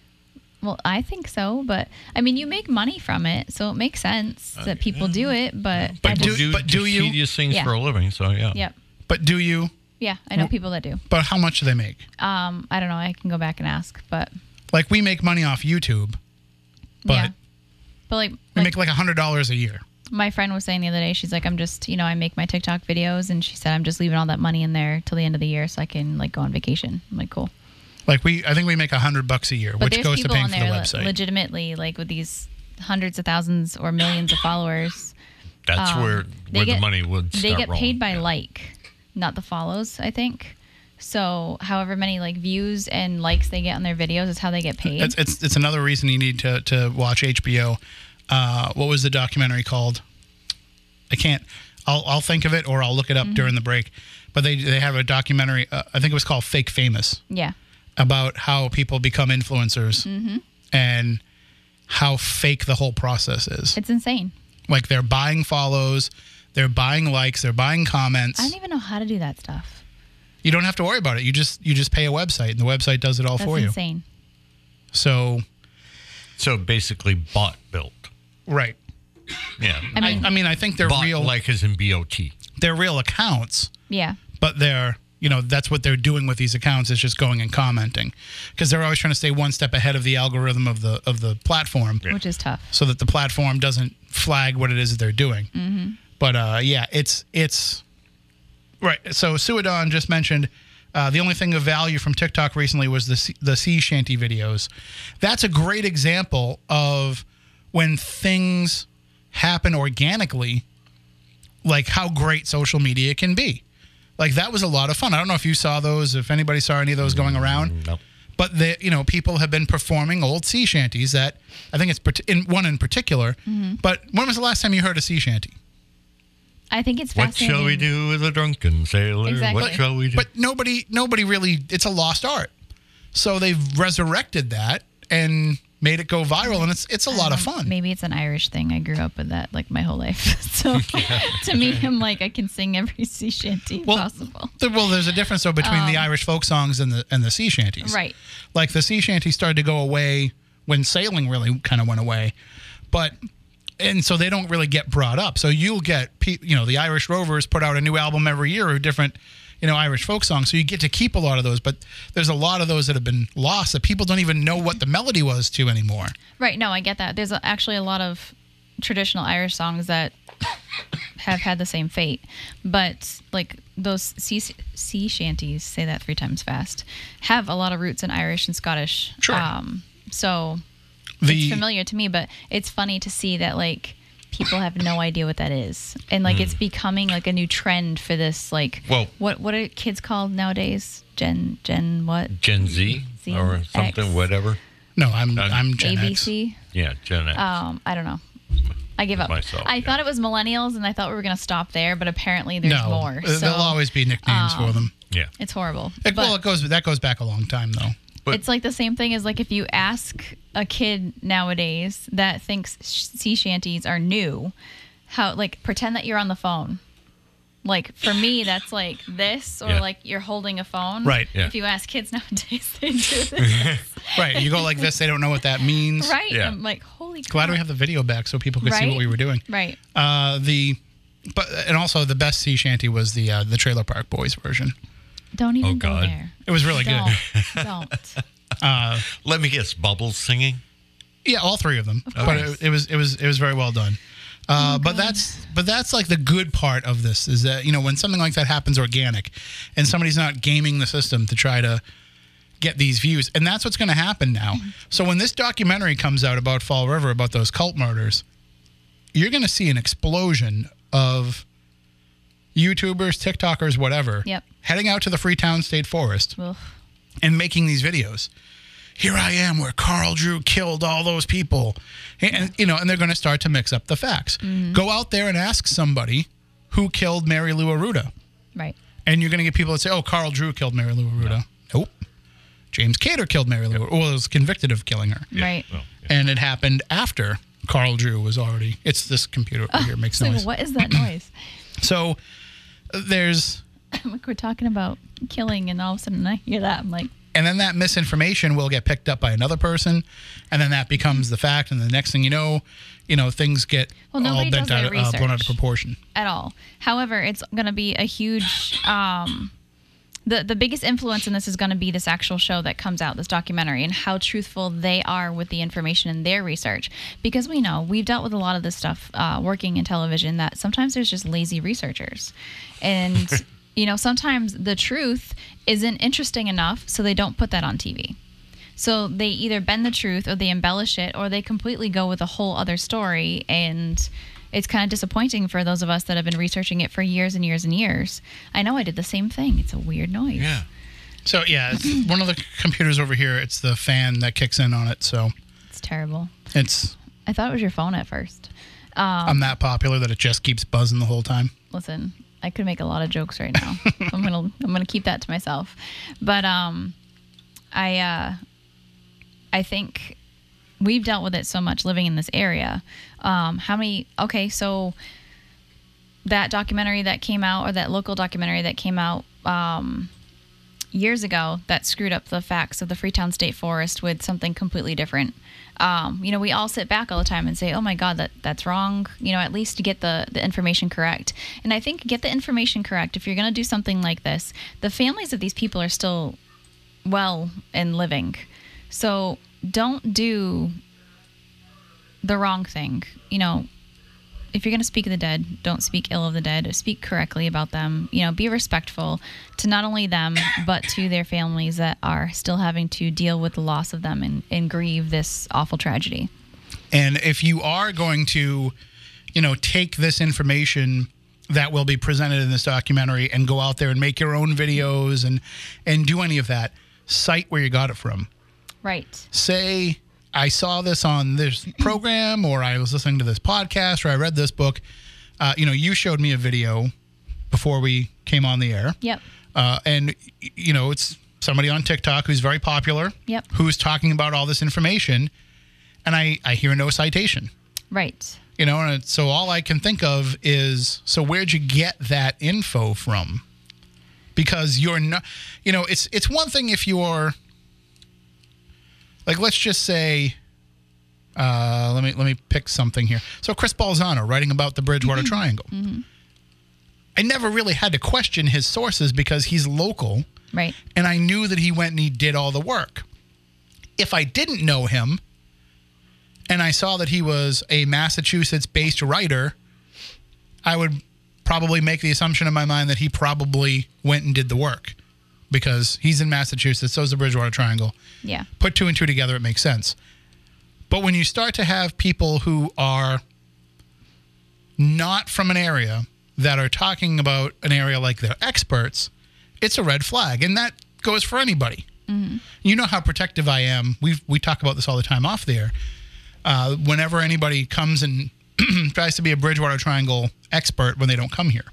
Well, I think so, but I mean, you make money from it, so it makes sense that people do it. But, I But just, do- but do you- tedious things Yeah. for a living? So yeah. Yep. But do you? Yeah, I know people that do. But how much do they make? Um, I don't know. I can go back and ask, but Like we make money off YouTube, but yeah, But like, we like make like a hundred dollars a year. my friend was saying the other day, she's like, I'm just, you know, I make my TikTok videos, and she said I'm just leaving all that money in there till the end of the year so I can like go on vacation. I'm like, cool. Like we, I think we make a hundred bucks a year, But which goes to paying on for the there le- website. legitimately, like with these hundreds of thousands or millions of followers, That's where Um, they where get- the money would they get rolling. paid by Yeah. like, not the follows. I think. So, however many like views and likes they get on their videos is how they get paid. It's, it's it's another reason you need to to watch HBO. Uh, what was the documentary called? I can't. I'll I'll think of it or I'll look it up Mm-hmm. during the break. But they they have a documentary. Uh, I think it was called Fake Famous yeah. About how people become influencers Mm-hmm. and how fake the whole process is. It's insane. Like they're buying follows, they're buying likes, they're buying comments. I don't even know how to do that stuff. you don't have to worry about it. You just you just pay a website and the website does it all That's for you. insane. So So basically, bot built. right. Yeah. I mean, I mean, I think they're bot real. like as in BOT. they're real accounts, yeah. but they're you know that's what they're doing with these accounts is just going and commenting because they're always trying to stay one step ahead of the algorithm of the of the platform Which is tough. so that the platform doesn't flag what it is that they're doing. Mm-hmm. But uh, yeah, it's it's right. So Suadon just mentioned. Uh, the only thing of value from TikTok recently was the sea, the sea shanty videos. That's a great example of when things happen organically, like how great social media can be. Like that was a lot of fun. I don't know if you saw those, if anybody saw any of those going around. No. But the you know people have been performing old sea shanties that I think it's in one in particular. Mm-hmm. But when was the last time you heard a sea shanty? I think it's What shall we do with a drunken sailor? Exactly. What shall we do? But nobody nobody really it's a lost art. So they've resurrected that and made it go viral and it's it's a lot of Um, fun. Maybe it's an Irish thing. I grew up with that like my whole life. so to me, I'm like I can sing every sea shanty Well, possible. There- well, there's a difference though between the Irish folk songs and the and the sea shanties. Um, Right. Like the sea shanties started to go away when sailing really kind of went away, but and so they don't really get brought up. So you'll get you know the Irish Rovers put out a new album every year of different you know Irish folk songs. So you get to keep a lot of those, but there's a lot of those that have been lost that people don't even know what the melody was to anymore. Right. No, I get that. There's actually a lot of traditional Irish songs that have had the same fate, but like those sea, sea shanties, say that three times fast, have a lot of roots in Irish and Scottish. Sure. Um, so The it's familiar to me, but it's funny to see that like people have no idea what that is, and like it's becoming like a new trend for this. Like, Well- what what are kids called nowadays? Gen Gen what? Gen Z Z, or something, X. whatever. no, I'm Um, I'm Gen X. ABC. Yeah, Gen X. Um, I don't know. I give up. Myself, I yeah. thought it was millennials, and I thought we were gonna stop there, but apparently there's no, more. uh, So there'll always be nicknames for um, them. yeah. it's horrible. It, but well, it goes that goes back a long time though. But- it's like the same thing as like if you ask a kid nowadays that thinks sea shanties are new, how like pretend that you're on the phone. Like for me, that's like this, or Yeah. like you're holding a phone. Right, yeah. If you ask kids nowadays, they do this. Right, you go like this, they don't know what that means. right. Yeah. I'm like, holy. Glad crap. we have the video back so people could see what we were doing. Right. Uh, the but and also the best sea shanty was the uh, the Trailer Park Boys version. Don't even go God. there. It was really good. Don't. Don't. Let me guess, Bubbles singing? Yeah, all three of them. but it, it was it was it was very well done. Uh, but that's but that's like the good part of this is that you know when something like that happens organic, and somebody's not gaming the system to try to get these views, and that's what's going to happen now. So when this documentary comes out about Fall River about those cult murders, you're going to see an explosion of YouTubers, TikTokers, whatever, Yep. Heading out to the Freetown State Forest Ugh. and making these videos. Here I am, where Carl Drew killed all those people, and you know, and they're going to start to mix up the facts. Mm-hmm. Go out there and ask somebody who killed Mary Lou Arruda, Right. and you're going to get people that say, "Oh, Carl Drew killed Mary Lou Arruda." Nope. James Kater killed Mary Lou. Well, was convicted of killing her, Right. Well, yeah. and it happened after Carl Drew was already. It's this computer over here makes It's like, noise. what is that noise? So there's like we're talking about killing, and all of a sudden I hear that. I'm like, and then that misinformation will get picked up by another person and then that becomes the fact and the next thing you know you know things get Well, all bent out uh, blown out of proportion at all. However, it's going to be a huge. Um, the the biggest influence in this is going to be this actual show that comes out, this documentary, and how truthful they are with the information in their research. Because we know we've dealt with a lot of this stuff uh, working in television that sometimes there's just lazy researchers, and you know sometimes the truth isn't interesting enough, so they don't put that on TV. So they either bend the truth or they embellish it or they completely go with a whole other story and it's kind of disappointing for those of us that have been researching it for years and years and years. I know I did the same thing. It's a weird noise. Yeah. So yeah, it's one of the computers over here. It's the fan that kicks in on it. So It's terrible. it's I thought it was your phone at first. I'm um, that popular that it just keeps buzzing the whole time. Listen, I could make a lot of jokes right now. I'm gonna I'm gonna keep that to myself. But um I uh I think we've dealt with it so much living in this area. Um how many okay, so that documentary that came out or that local documentary that came out um years ago that screwed up the facts of the Freetown State Forest with something completely different. Um, you know, we all sit back all the time and say, "Oh my God, that that's wrong." You know, at least get the the information correct. And I think get the information correct if you're going to do something like this. The families of these people are still well and living, so don't do the wrong thing. You know, if you're going to speak of the dead, don't speak ill of the dead. Speak correctly about them. You know, be respectful to not only them, but to their families that are still having to deal with the loss of them and, and grieve this awful tragedy. And if you are going to, you know, take this information that will be presented in this documentary and go out there and make your own videos and and do any of that, cite where you got it from. Right. Say I saw this on this program or I was listening to this podcast or I read this book. Uh, you know, you showed me a video before we came on the air. Yep. Uh, and you know, it's somebody on TikTok who's very popular. Yep. Who's talking about all this information, and I I hear no citation. Right. You know, and so all I can think of is so where'd you get that info from? Because you're not, you know, it's it's one thing if you're like let's just say uh, let me let me pick something here. So Chris Balzano writing about the Bridgewater Triangle. I never really had to question his sources because he's local Right. and I knew that he went and he did all the work. If I didn't know him and I saw that he was a Massachusetts based writer, I would probably make the assumption in my mind that he probably went and did the work because he's in Massachusetts, so is the Bridgewater Triangle. Yeah. Put two and two together, it makes sense. But when you start to have people who are not from an area that are talking about an area like they're experts, it's a red flag. And that goes for anybody. You know how protective I am. We we talk about this all the time off there. Uh, whenever anybody comes and tries to be a Bridgewater Triangle expert when they don't come here.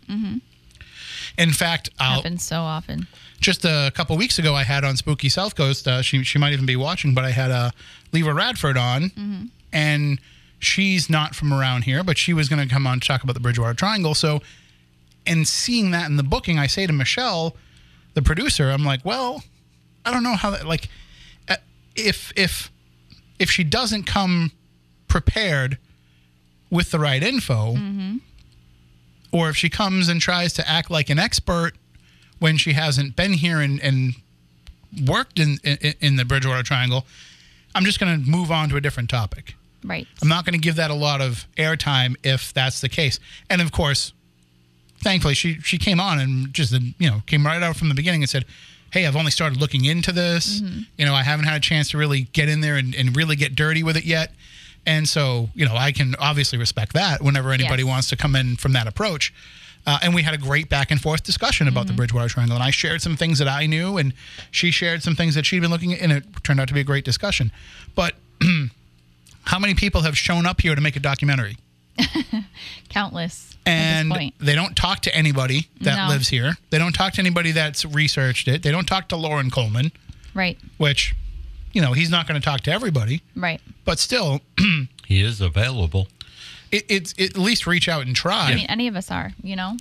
In fact, I'll, Happens so often. just a couple weeks ago, I had on Spooky South Coast. Uh, she she might even be watching, but I had uh, Leva Radford on, and she's not from around here, but she was going to come on to talk about the Bridgewater Triangle. So, and seeing that in the booking, I say to Michelle, the producer, I'm like, well, I don't know how that like uh, if if if she doesn't come prepared with the right info, or if she comes and tries to act like an expert when she hasn't been here and, and worked in, in in the Bridgewater Triangle, I'm just going to move on to a different topic. Right. I'm not going to give that a lot of airtime if that's the case. And of course, thankfully, she she came on and just you know came right out from the beginning and said, "Hey, I've only started looking into this. Mm-hmm. You know, I haven't had a chance to really get in there and, and really get dirty with it yet." And so, you know, I can obviously respect that whenever anybody Yes. wants to come in from that approach. Uh, and we had a great back and forth discussion about the Bridgewater Triangle. And I shared some things that I knew, and she shared some things that she'd been looking at, and it turned out to be a great discussion. But how many people have shown up here to make a documentary? Countless. and at this point. they don't talk to anybody that No. lives here. They don't talk to anybody that's researched it. They don't talk to Loren Coleman, Right. which, you know, he's not going to talk to everybody, Right. but still, He is available. it, it's it, at least reach out and try. I mean, any of us are, you know?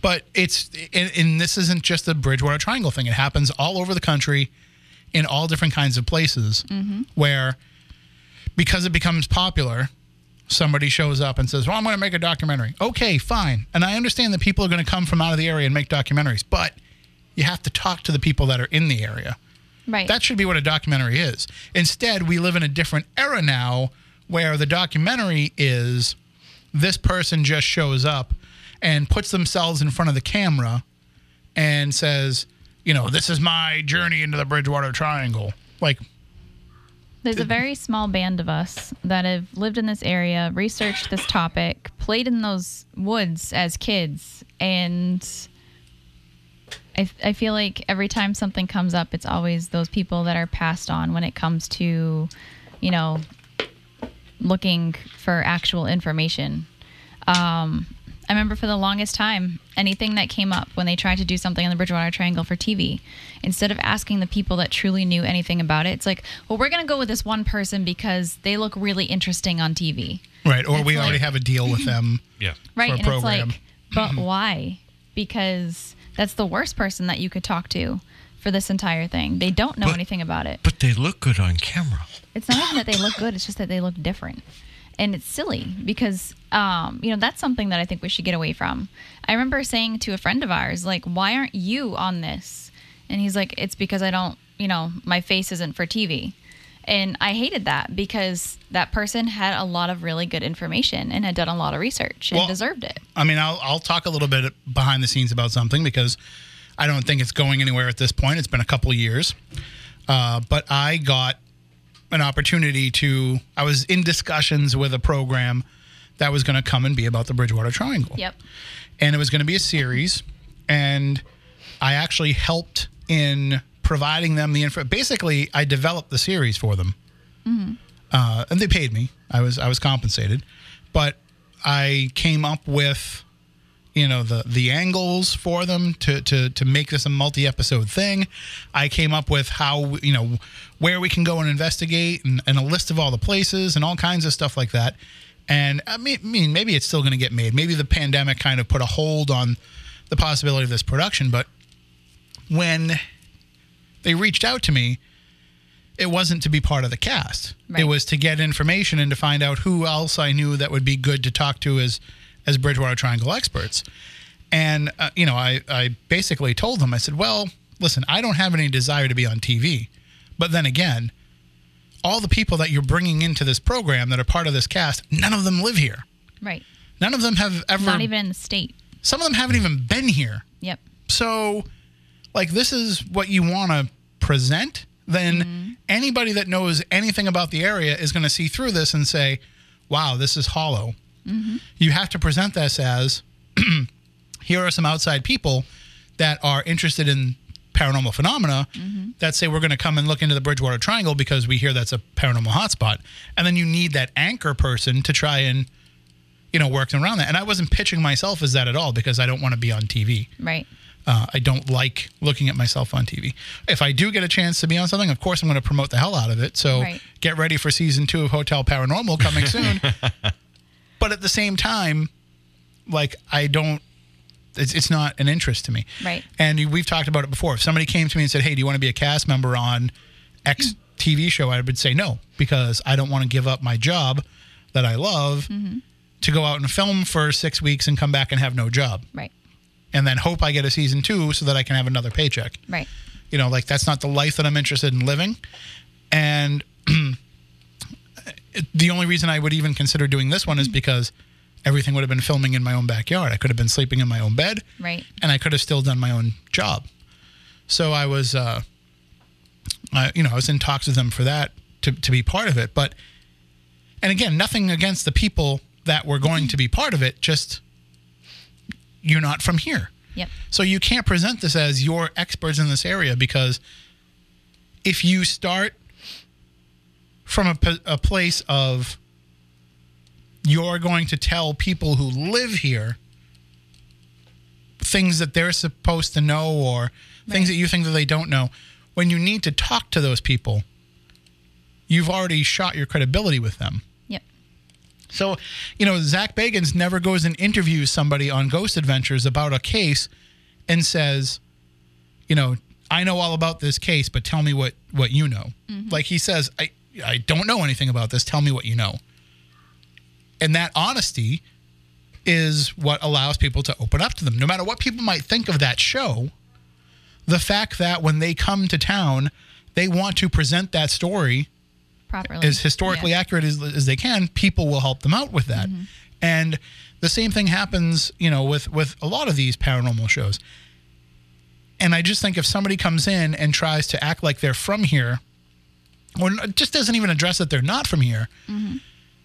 But it's and, and this isn't just a Bridgewater Triangle thing. It happens all over the country, in all different kinds of places, mm-hmm. where because it becomes popular, somebody shows up and says, "Well, I'm going to make a documentary." Okay, fine, and I understand that people are going to come from out of the area and make documentaries, but You have to talk to the people that are in the area. Right. That should be what a documentary is. Instead, we live in a different era now where the documentary is this person just shows up and puts themselves in front of the camera and says, you know, this is my journey into the Bridgewater Triangle. Like, There's a very small band of us that have lived in this area, researched this topic, played in those woods as kids, and I, I feel like every time something comes up, it's always those people that are passed on when it comes to, you know, looking for actual information. Um, I remember for the longest time, anything that came up when they tried to do something on the Bridgewater Triangle for TV, instead of asking the people that truly knew anything about it, it's like, well, we're going to go with this one person because they look really interesting on TV. right. Or It's we like- already have a deal with them. Yeah. Right. A and program. it's like, but why? Because that's the worst person that you could talk to for this entire thing. They don't know But- anything about it. But they look good on camera. It's not even that they look good, it's just that they look different. And it's silly because, um, you know, that's something that I think we should get away from. I remember saying to a friend of ours, like, why aren't you on this? And he's like, it's because I don't, you know, my face isn't for TV. And I hated that because that person had a lot of really good information and had done a lot of research and Well- deserved it. I mean, I'll, I'll talk a little bit behind the scenes about something because I don't think it's going anywhere at this point. It's been a couple of years. Uh, but I got an opportunity to, I was in discussions with a program that was going to come and be about the Bridgewater Triangle. Yep. And it was going to be a series. And I actually helped in providing them the info. Basically, I developed the series for them. Uh, and they paid me. I was I was compensated, but I came up with you know the the angles for them to to to make this a multi-episode thing i came up with how you know where we can go and investigate and, and a list of all the places and all kinds of stuff like that and i mean, I mean maybe it's still going to get made maybe the pandemic kind of put a hold on the possibility of this production but when they reached out to me it wasn't to be part of the cast Right. it was to get information and to find out who else i knew that would be good to talk to as as Bridgewater Triangle experts. And, uh, you know, I, I basically told them, I said, well, listen, I don't have any desire to be on TV. But then again, all the people that you're bringing into this program that are part of this cast, none of them live here. Right. None of them have ever, Not even in the state. some of them haven't even been here. Yep. So, like, this is what you want to present, then mm-hmm. anybody that knows anything about the area is going to see through this and say, wow, this is hollow. Mm-hmm. You have to present this as here are some outside people that are interested in paranormal phenomena mm-hmm. that say we're going to come and look into the Bridgewater Triangle because we hear that's a paranormal hotspot. And then you need that anchor person to try and, you know, work around that. And I wasn't pitching myself as that at all because I don't want to be on TV. Right. Uh, I don't like looking at myself on TV. If I do get a chance to be on something, of course I'm going to promote the hell out of it. So Right. get ready for season two of Hotel Paranormal coming soon. but at the same time, like I don't, it's, it's not an interest to me. Right. And we've talked about it before. If somebody came to me and said, "Hey, do you want to be a cast member on X TV show?" I would say no because I don't want to give up my job that I love to go out and film for six weeks and come back and have no job Right. And then hope I get a season two so that I can have another paycheck. Right. You know, like that's not the life that I'm interested in living. And the only reason I would even consider doing this one is because everything would have been filming in my own backyard. I could have been sleeping in my own bed Right. and I could have still done my own job. So I was, uh, I, you know, I was in talks with them for that to, to be part of it. But, and again, nothing against the people that were going to be part of it, just you're not from here. Yep. So you can't present this as you're experts in this area because if you start from a place of you're going to tell people who live here things that they're supposed to know or things that you think that they don't know when you need to talk to those people you've already shot your credibility with them. So, you know, Zak Bagans never goes and interviews somebody on Ghost Adventures about a case and says, you know, I know all about this case, but tell me what what you know. Mm-hmm. Like he says, I I don't know anything about this. Tell me what you know. And that honesty is what allows people to open up to them. No matter what people might think of that show, the fact that when they come to town, they want to present that story properly as historically Yeah. accurate as, as they can, people will help them out with that. Mm-hmm. And the same thing happens, you know, with with a lot of these paranormal shows. And I just think if somebody comes in and tries to act like they're from here, or just doesn't even address that they're not from here, mm-hmm.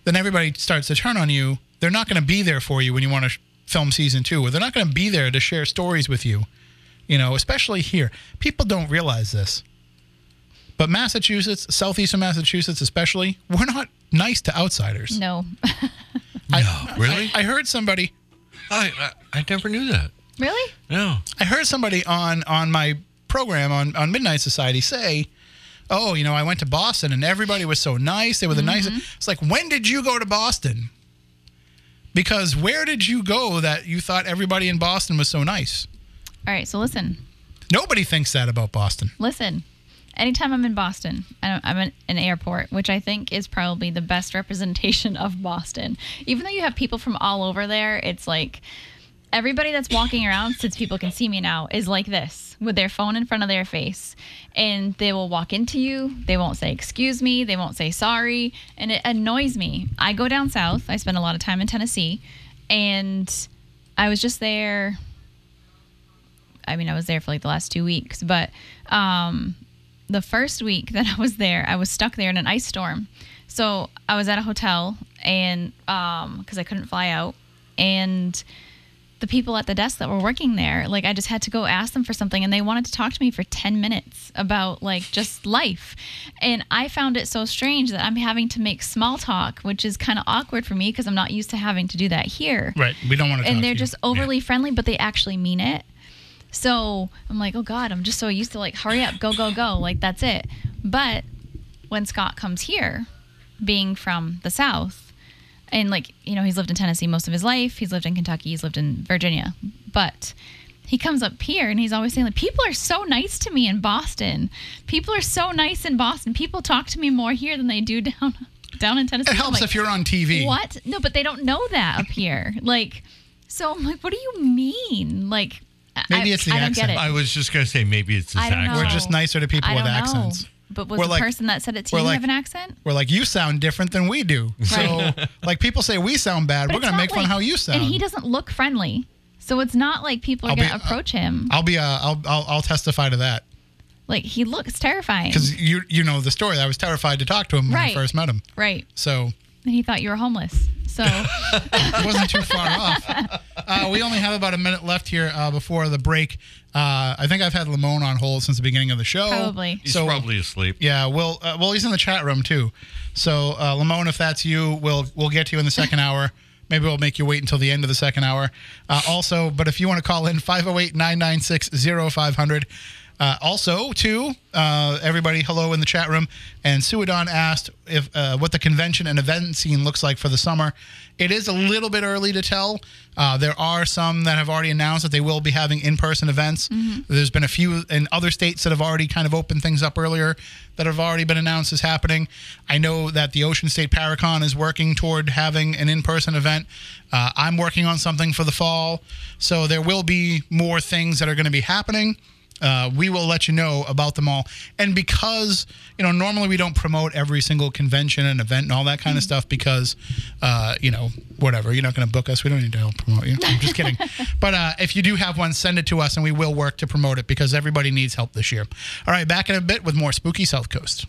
then everybody starts to turn on you. They're not going to be there for you when you want to sh- film season two, or they're not going to be there to share stories with you. You know, especially here, people don't realize this. But Massachusetts, southeastern Massachusetts, especially, we're not nice to outsiders. no I, really? I, I heard somebody. I, I I never knew that. really No. I heard somebody on on my program on on Midnight Society say, "Oh, you know, I went to Boston and everybody was so nice. They were the nicest." Mm-hmm. It's like, when did you go to Boston? Because where did you go that you thought everybody in Boston was so nice? all right so listen Nobody thinks that about Boston. listen anytime i'm in boston i'm in an airport which i think is probably the best representation of boston. Even though you have people from all over there it's like everybody that's walking around since people can see me now is like this with their phone in front of their face. And they will walk into you they won't say excuse me they won't say sorry and it annoys me. I go down south i spend a lot of time in tennessee and i was just there I mean, I was there for like the last two weeks, but um, the first week that I was there, I was stuck there in an ice storm. So I was at a hotel and um, because I couldn't fly out, and the people at the desk that were working there, like I just had to go ask them for something, and they wanted to talk to me for ten minutes about like just life, and I found it so strange that I'm having to make small talk, which is kind of awkward for me because I'm not used to having to do that here Right. We don't want to. and they're just overly friendly, but they actually mean it. So I'm like, oh God, I'm just so used to like, hurry up, go, go, go. Like, that's it. But when Scott comes here, being from the South, and like, you know, he's lived in Tennessee most of his life, he's lived in Kentucky, he's lived in Virginia, but he comes up here and he's always saying like people are so nice to me in Boston. People are so nice in Boston. People talk to me more here than they do down down in Tennessee. It helps like, if you're on TV. what? No, but they don't know that up here. Like, so I'm like, what do you mean? Like, Maybe I, it's the I don't accent. get it. I was just gonna say maybe it's his I don't know. accent. We're just nicer to people I with don't know. accents. But was We're the like- person that said it to you like- have an accent? We're like, you sound different than we do. So, like, people say we sound bad. But We're gonna make fun like- of how you sound. And he doesn't look friendly. So it's not like people are going to approach him. I'll be. Uh, I'll, I'll. I'll testify to that Like, he looks terrifying. because you. You know the story. I was terrified to talk to him when I first met him. Right. So And he thought you were homeless. So, it wasn't too far off. Uh, we only have about a minute left here uh, before the break. Uh, I think I've had Lamone on hold since the beginning of the show. Probably. He's So probably asleep. yeah, well, uh, well, he's in the chat room too. So uh, Lamone, if that's you, we'll we'll get to you in the second hour. Maybe we'll make you wait until the end of the second hour. Uh, also, but if you want to call in, 508 996 0500. Uh, also, too, uh, everybody, hello in the chat room. And Suadon asked if uh, what the convention and event scene looks like for the summer. It is a little bit early to tell. Uh, there are some that have already announced that they will be having in-person events. There's been a few in other states that have already kind of opened things up earlier that have already been announced as happening. I know that the Ocean State Paracon is working toward having an in-person event. Uh, I'm working on something for the fall, so there will be more things that are going to be happening uh, we will let you know about them all. And because, you know, normally we don't promote every single convention and event and all that kind of stuff because, uh, you know, whatever, you're not going to book us. We don't need to help promote you. I'm just kidding. But uh, if you do have one, send it to us and we will work to promote it because everybody needs help this year. All right, back in a bit with more Spooky South Coast.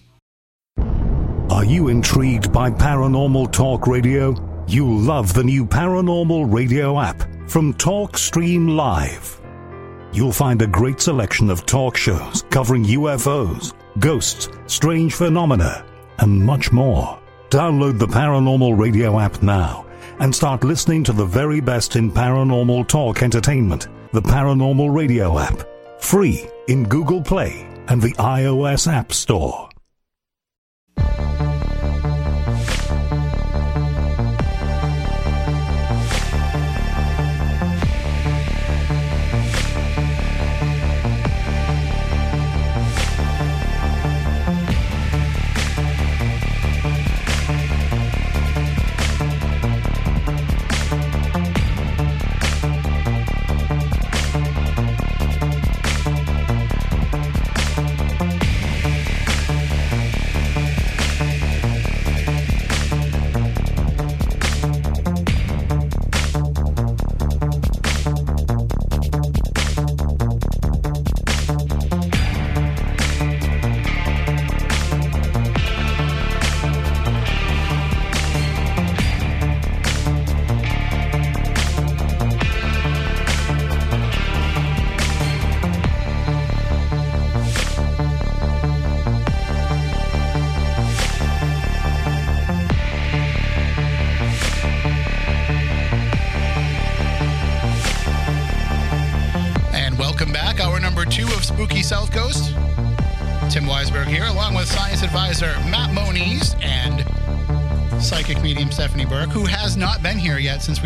Are you intrigued by paranormal talk radio? You'll love the new paranormal radio app from TalkStream Live. You'll find a great selection of talk shows covering UFOs, ghosts, strange phenomena, and much more. Download the Paranormal Radio app now and start listening to the very best in paranormal talk entertainment. The Paranormal Radio app, free in Google Play and the iOS App Store.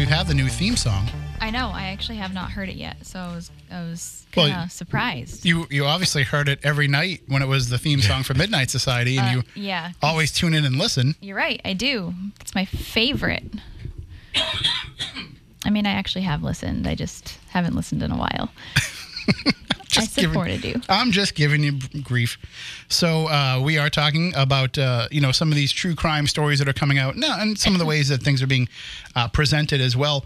Here yet since we've the new theme song. I know. I actually have not heard it yet, so I was I was kind of surprised. You you obviously heard it every night when it was the theme song for Midnight Society, and Uh, you yeah, always tune in and listen. you're right. I do. It's my favorite. I mean, I actually have listened. I just haven't listened in a while. I Just giving- supported you. I'm just giving you grief. So uh, we are talking about uh, you know some of these true crime stories that are coming out, no, and some of the ways that things are being uh, presented as well.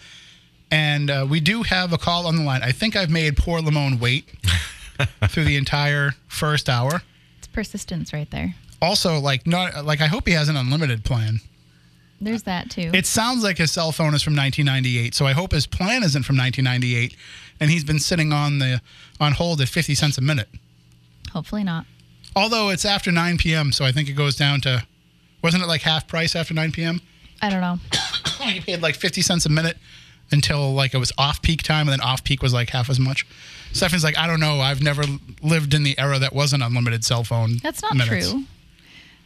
And uh, we do have a call on the line. I think I've made poor Lamone wait through the entire first hour. It's persistence right there. Also, like not like I hope he has an unlimited plan. There's that too. It sounds like his cell phone is from 1998, so I hope his plan isn't from 1998, and he's been sitting on the on hold at 50 cents a minute. Hopefully not. Although it's after 9 p.m., so I think it goes down to, wasn't it like half price after 9 p.m.? I don't know. He paid like 50 cents a minute until like it was off peak time, and then off peak was like half as much. Stephanie's like, I don't know. I've never lived in the era that wasn't unlimited cell phone. That's not minutes. true.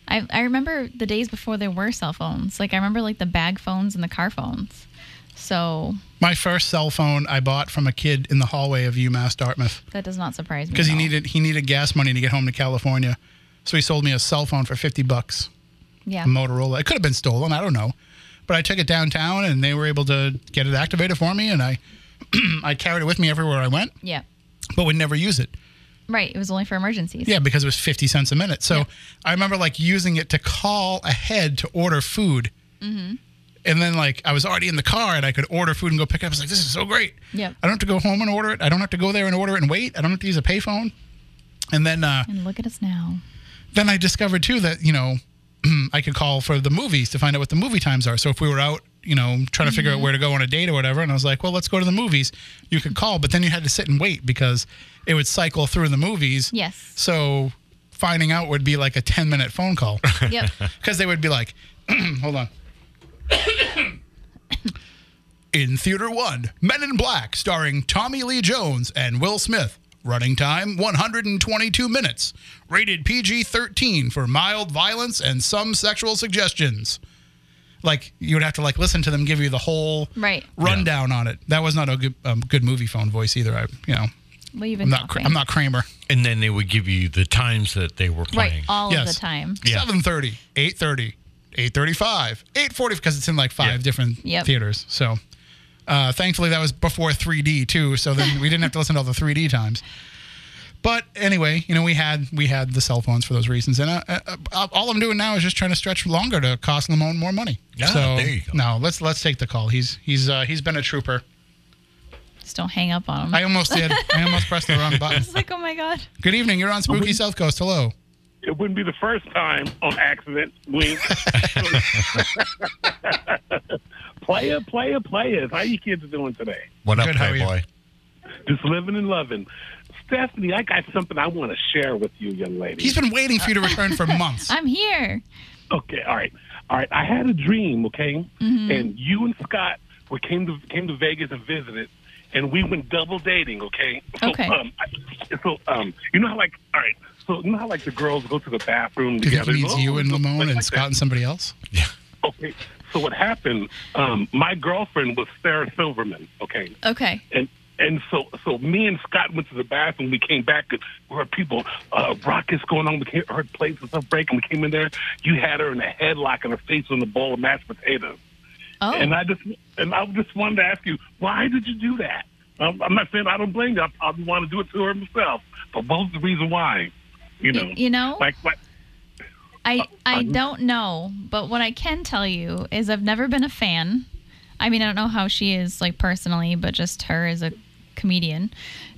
I I remember the days before there were cell phones. Like I remember like the bag phones and the car phones. So My first cell phone I bought from a kid in the hallway of UMass Dartmouth that does not surprise me. because he needed he needed gas money to get home to California, so he sold me a cell phone for 50 bucks. Yeah. Motorola. It could have been stolen. I don't know. But I took it downtown and they were able to get it activated for me. And I, I carried it with me everywhere I went, Yeah. but would never use it. Right. It was only for emergencies. Yeah, because it was 50 cents a minute. So Yeah. I remember like using it to call ahead to order food. Mm-hmm. And then like I was already in the car and I could order food and go pick it up. I was like, this is so great. Yep. I don't have to go home and order it. I don't have to go there and order it and wait. I don't have to use a payphone. And then uh, And look at us now. then I discovered too that you know I could call for the movies to find out what the movie times are. So if we were out, you know, trying to figure Mm-hmm. out where to go on a date or whatever, and I was like, well, let's go to the movies. You could call, but then you had to sit and wait because it would cycle through the movies. Yes. So finding out would be like a ten minute phone call Yep. because they would be like, hold on. In Theater One, Men in Black, starring Tommy Lee Jones and Will Smith. Running time 122 minutes. Rated PG 13 for mild violence and some sexual suggestions. Like you would have to like listen to them give you the whole Right. rundown on it. That was not a good um, good movie phone voice either. I you know Well, you've I'm not talking. I'm not Kramer. And then they would give you the times that they were right playing. all Yes. of the time. Yeah. 7:30, 8:30, 8:35, 8:40 because it's in like five Yeah. different Yep. theaters. So, uh, thankfully that was before 3D too. So then we didn't have to listen to all the 3D times. But anyway, you know, we had we had the cell phones for those reasons, and uh, uh, uh, all I'm doing now is just trying to stretch longer to cost Lamone more money. Ah, so there you go. no, let's let's take the call. He's he's uh, he's been a trooper. Just don't hang up on them. I almost did. I almost pressed the wrong button. it's like, oh my god. Good evening. You're on Spooky South Coast. Hello. It wouldn't be the first time on accident. Wink. player, player, players. How you kids doing today? What up, Good, how are you? Playboy? Just living and loving. Stephanie, I got something I want to share with you, young lady. He's been waiting for you to return for months. I'm here. Okay, all right, all right. I had a dream, okay, Mm-hmm. and you and Scott were came to came to Vegas and visited, and we went double dating, okay. So, Okay. Um, I- so um, you know how like all right. So you know how like the girls go to the bathroom Do you think together. he needs Oh, you and like Lamone and that. Scott and somebody else? Yeah. Okay. So what happened? Um, my girlfriend was Sarah Silverman. Okay. Okay. And and so so me and Scott went to the bathroom. We came back. and We heard people uh, rockets going on. We came, heard plates and stuff breaking. We came in there. You had her in a headlock and her face on the bowl of mashed potatoes. Oh. And I just and I just wanted to ask you, why did you do that? Um, I'm not saying I don't blame you. I probably want to do it to her myself. But what was the reason why? You know, you know, like what? I I um, don't know, but what I can tell you is I've never been a fan. I mean, I don't know how she is like personally, but just her as a comedian.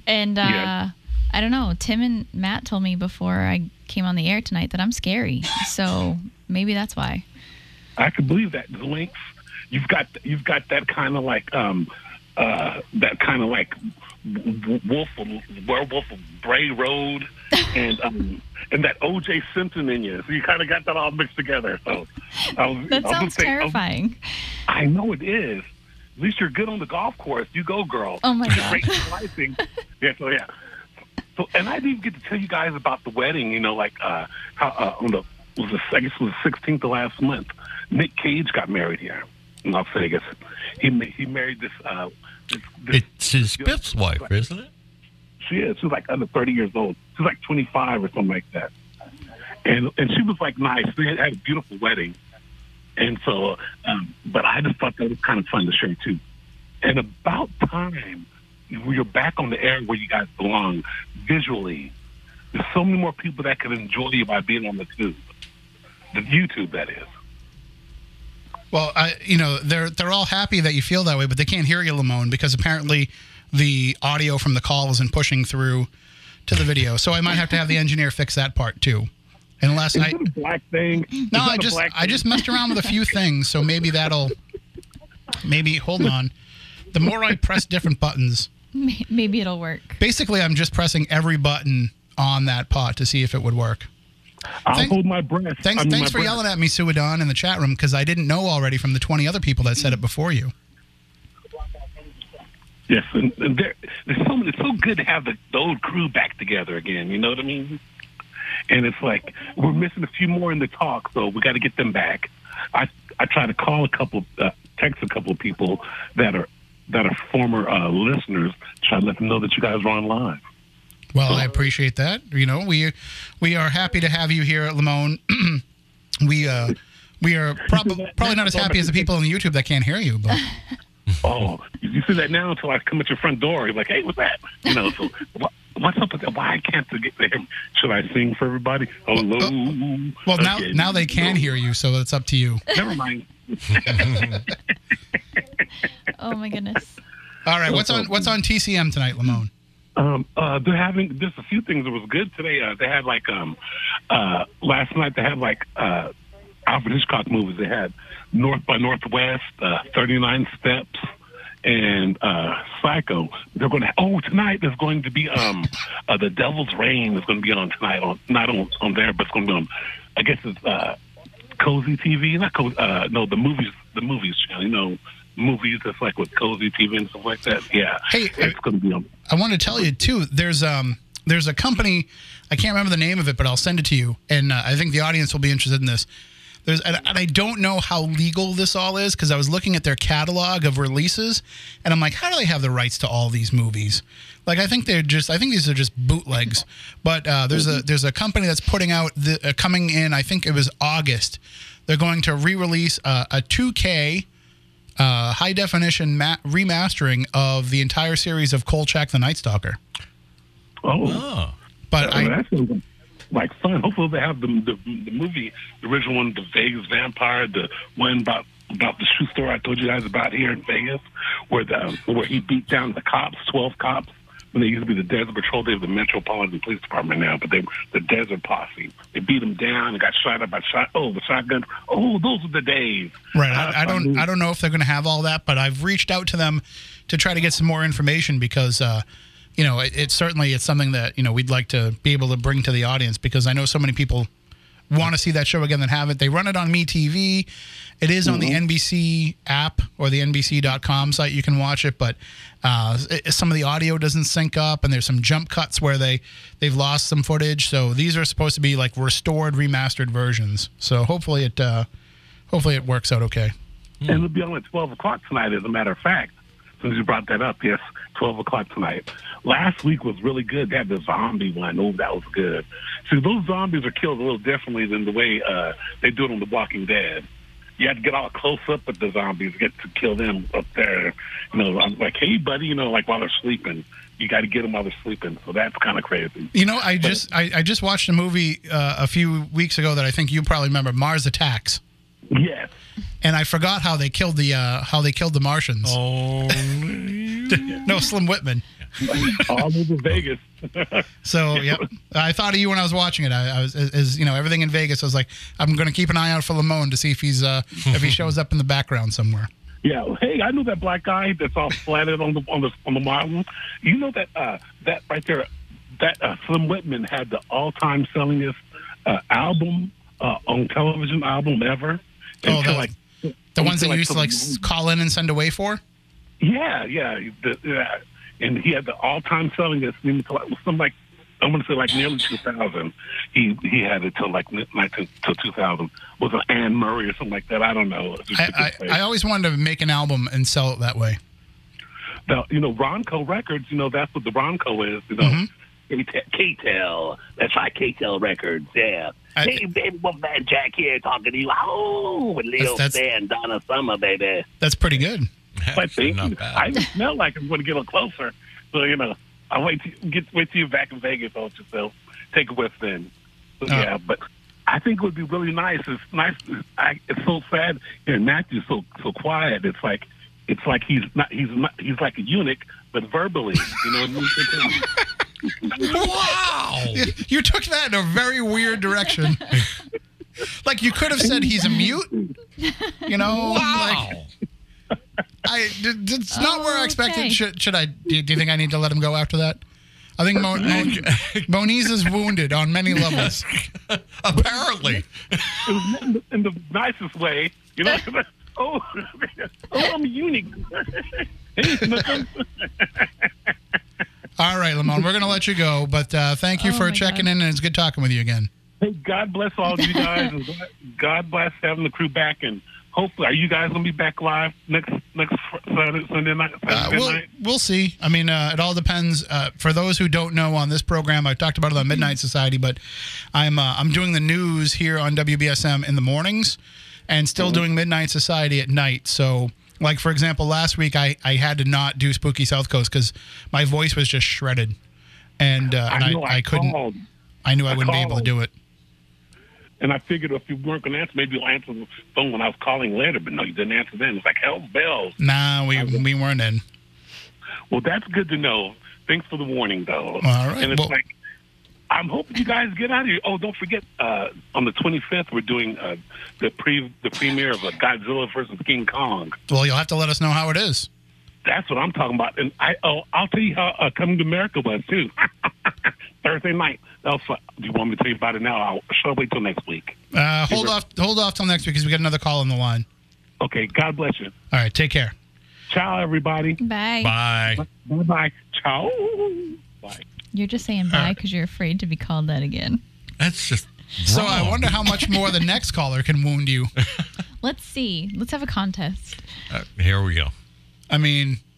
And uh Yeah. I don't know. Tim and Matt told me before I came on the air tonight that I'm scary. So maybe that's why. I could believe that. The links, you've got you've got that kind of like um uh that kind of like wolf werewolf of Bray Road and um and that OJ Simpson in you. So you kind of got that all mixed together. So I was, That I was sounds saying- terrifying. I know it is. At least you're good on the golf course. You go, girl. Oh, my God. Great slicing. yeah. So yeah. So and I didn't get to tell you guys about the wedding. You know, like uh, how uh, on the was the I guess it was the 16th of last month. Nick Cage got married here in Las Vegas. He he married this. Uh, this, this It's his fifth wife, isn't it? She is. She was like under 30 years old. She was like 25 or something like that. And and she was like nice. They had, had a beautiful wedding. And so, um, but I just thought that was kind of fun to share too. And about time you're back on the air where you guys belong visually. There's so many more people that can enjoy you by being on the tube, the YouTube that is. Well, I, you know, they're they're all happy that you feel that way, but they can't hear you, Lamone, because apparently the audio from the call isn't pushing through to the video. So I might have to have the engineer fix that part too. Unless Is I it a black thing? No, I just I just messed around with a few things, so maybe that'll maybe hold on. The more I press different buttons, Maybe it'll work. basically I'm just pressing every button on that pot to see if it would work. I'll Thank- hold my breath. Thanks, I mean, thanks my for breath. yelling at me, Suadon, in the chat room because I didn't know already from the 20 other people that said it before you. Yes, and, and there, there's so it's so good to have the, the old crew back together again. You know what I mean? And it's like we're missing a few more in the talk, so we got to get them back. I I try to call a couple, uh, text a couple of people that are that are former uh, listeners, try to let them know that you guys are on live. Well, I appreciate that. You know, we we are happy to have you here at Lamone. we uh we are prob- probably not as happy as the people on the YouTube that can't hear you, but Oh, you you see that now until I come at your front door. You're like, hey, what's that? You know, so what, what's up with that? Why can't they get there? Should I sing for everybody? Hello. well now again. now they can No, hear you, so it's up to you. Never mind. Oh my goodness. All right, what's on what's on TCM tonight, Lamone? Um, uh, they're having just a few things that was good today. Uh, they had like um, uh, last night they had like uh, Alfred Hitchcock movies. They had North by Northwest, uh, 39 Steps, and uh, Psycho. They're going to oh tonight there's going to be um, uh, the Devil's Reign is going to be on tonight on not on on there but it's going to be on I guess it's uh, Cozy TV not Cozy, uh, no the movies the movies channel you know movies that's like with Cozy TV and stuff like that yeah Hey, it's going to be on. I want to tell you too. There's um there's a company I can't remember the name of it, but I'll send it to you, and uh, I think the audience will be interested in this. There's and, and I don't know how legal this all is because I was looking at their catalog of releases, and I'm like, how do they have the rights to all these movies? Like I think they're just I think these are just bootlegs. But uh, there's a there's a company that's putting out the uh, coming in. I think it was August. They're going to re-release uh, a 2K uh, high definition ma- remastering of the entire series of Kolchak the Night Stalker. Oh. Oh. But Oh, I, that sounds like fun. Hopefully, they have the, the the movie, the original one, the Vegas Vampire, the one about about the shoe store I told you guys about here in Vegas, where the where he beat down the cops, twelve cops. When they used to be the Desert Patrol, they have the Metropolitan Police Department now, but they the Desert Posse. They beat him down and got shot up by shot. Oh, the shotgun. Oh, those are the days. right, I, I don't I don't know if they're going to have all that, but I've reached out to them to try to get some more information because uh, you know it, it's certainly it's something that you know we'd like to be able to bring to the audience because I know so many people want to see that show again that haven't. They run it on MeTV. It is on the NBC app or the NBC.com site. You can watch it, but uh, it- some of the audio doesn't sync up, and there's some jump cuts where they they've lost some footage. So these are supposed to be like restored, remastered versions. So hopefully it uh, hopefully it works out okay. And it'll be on at 12 o'clock tonight, as a matter of fact. Since you brought that up, yes, 12 o'clock tonight. Last week was really good. They had the zombie one. Oh, that was good. See, those zombies are killed a little differently than the way uh, they do it on The Walking Dead. You had to get all close up with the zombies, get to kill them up there. You know, I'm like, hey, buddy, you know, like while they're sleeping. You got to get them while they're sleeping. So that's kind of crazy. You know, I just I, I just watched a movie uh, a few weeks ago that I think you probably remember, Mars Attacks, Yes. and I forgot how they killed the uh, how they killed the Martians. Oh. no, Slim Whitman. all over Vegas. So, yep. I thought of you when I was watching it. I, I was, as you know, everything in Vegas. I was like, I'm going to keep an eye out for Lamont to see if he's uh, if he shows up in the background somewhere. Yeah, hey, I know that black guy that's all flatted on the on the on the mountain. You know that uh, that right there, that uh, Slim Whitman had the all-time sellingest uh, album uh, on television album ever. Oh, the- The ones that you used to like call in and send away for. Yeah, yeah, the, yeah. And he had the all-time sellingest until like, something like I'm going to say like nearly 2000. He he had it till like 19 till 2000. Was it Anne Murray or something like that? I don't know. It's just a I, good I, I always wanted to make an album and sell it that way. Now, you know, Ronco Records, you know, that's what the Ronco is, you know. Mm-hmm. K-Tel. That's right, K-Tel Records, yeah. I- hey, baby, Wolfman Jack here talking to you. Oh, with Leo That's- that's- and Donna Summer, baby. That's pretty good. But thank you. I just smell like I'm going to get a little closer. So, you know, I'll wait to get wait till you're back in Vegas, don't you? So take a whiff then. So, Oh. yeah, but I think it would be really nice. It's nice. I, it's so sad hearing Matthew's so so quiet. It's like it's like he's not he's not he's like a eunuch, but verbally. You know what I mean? Wow. You took that in a very weird direction. like you could have said he's a mute. You know, Wow. like I d- d- it's not where I expected. Okay. Should, should I? Do you, do you think I need to let him go after that? I think Mo, Mo, Moniz is wounded on many levels. Apparently. it was in the, nicest way. You know. oh, oh, I'm a eunuch. Hey, nothing. All right, Lamont, we're going to let you go, but uh, thank you Oh, for checking God. in, and it's good talking with you again. Hey, God bless all of you guys, and God- God bless having the crew back. And hopefully, are you guys gonna be back live next next Saturday, Sunday night? Uh, Saturday we'll, night? we'll see. I mean, uh, it all depends. Uh, for those who don't know, on this program, I talked about it on Midnight Society, but I'm uh, I'm doing the news here on WBSM in the mornings, and still doing Midnight Society at night. So, like for example, last week I I had to not do Spooky South Coast because my voice was just shredded, and uh, and I, know. I, couldn't. Called, I knew I, I wouldn't be able to do it. And I figured if you weren't gonna answer, maybe you'll answer the phone when I was calling later. But no, you didn't answer then. It's like hell bells. Nah, we we weren't in. Well, that's good to know. Thanks for the warning, though. All right. And it's Well- like, I'm hoping you guys get out of here. Oh, don't forget, uh, on the 25th, we're doing uh, the pre the premiere of uh, Godzilla versus King Kong. Well, you'll have to let us know how it is. That's what I'm talking about. And I, oh, I'll tell you how uh, Coming to America was too. Thursday night. That was. Do you want me to tell you about it now? I'll shall I wait till next week. Uh, hold off, hold off till next week because we got another call on the line. Okay. God bless you. All right, take care. Ciao, everybody. Bye. Bye. Bye bye. Ciao. Bye. You're just saying bye because you're afraid to be called that again. That's just. So I wonder how much more the next caller can wound you. Let's see. Let's have a contest. Uh, here we go. I mean, there's, of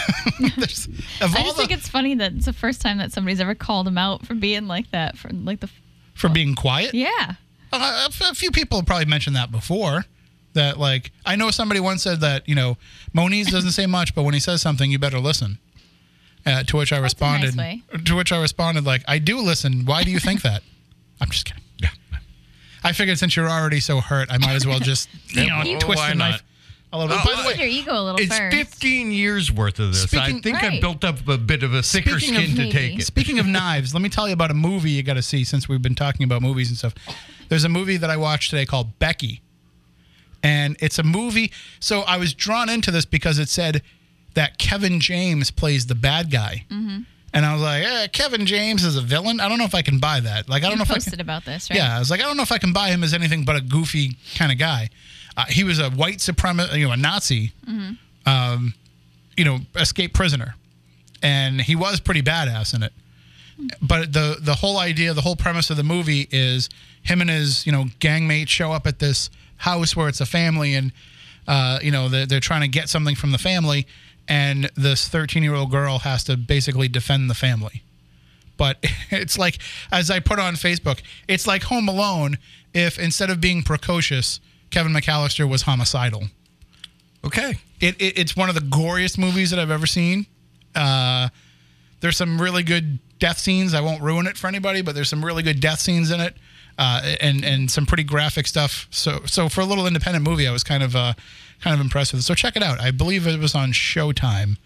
I just the, think it's funny that it's the first time that somebody's ever called him out for being like that. For like the for being quiet, yeah. uh, a, a few people have probably mentioned that before. That like I know somebody once said that you know Moniz doesn't say much, but when he says something, you better listen. Uh, to which I nice responded. way. To which I responded like, I do listen. Why do you think that? I'm just kidding. Yeah. I figured since you're already so hurt, I might as well just you know Yeah, twist why the not? Knife a little bit. Oh, By the way, your ego a little It's first. 15 years worth of this. I Speaking- think I built up a bit of a thicker Speaking of skin to maybe. take it. Speaking of knives, let me tell you about a movie you got to see since we've been talking about movies and stuff. There's a movie that I watched today called Becky. And it's a movie. So I was drawn into this because it said that Kevin James plays the bad guy. Mm-hmm. And I was like, eh, Kevin James is a villain? I don't know if I can buy that. Like, I don't you know if I posted can. about this, right? Yeah, I was like, I don't know if I can buy him as anything but a goofy kind of guy. Uh, he was a white supremacist, you know, a Nazi, um, you know, escaped prisoner, and he was pretty badass in it. But the the whole idea, the whole premise of the movie is him and his you know gangmate show up at this house where it's a family, and uh, you know they're, they're trying to get something from the family, and this 13 year old girl has to basically defend the family. But it's like as I put on Facebook, it's like Home Alone if instead of being precocious, Kevin McAllister was homicidal. Okay. It, it it's one of the goriest movies that I've ever seen. Uh, there's some really good death scenes. I won't ruin it for anybody, but there's some really good death scenes in it, uh, and and some pretty graphic stuff. So so for a little independent movie, I was kind of uh, kind of impressed with it. So check it out. I believe it was on Showtime,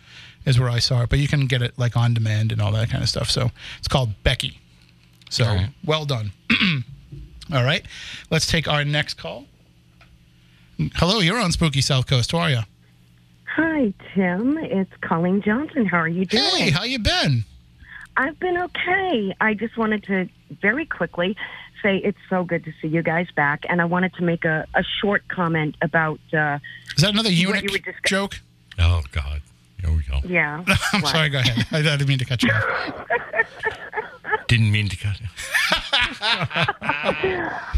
is where I saw it, but you can get it like on demand and all that kind of stuff. So it's called Becky. So right. well done. all right, let's take our next call. Hello, you're on Spooky South Coast. How are you? Hi, Tim. It's Colleen Johnson. How are you doing? Hey, how you been? I've been okay. I just wanted to very quickly say it's so good to see you guys back, and I wanted to make a, a short comment about. Uh, Is that another eunuch you were discuss- joke? Oh, God. Here we go. yeah. I'm what? sorry. Go ahead. I didn't mean to cut you off. Didn't mean to cut.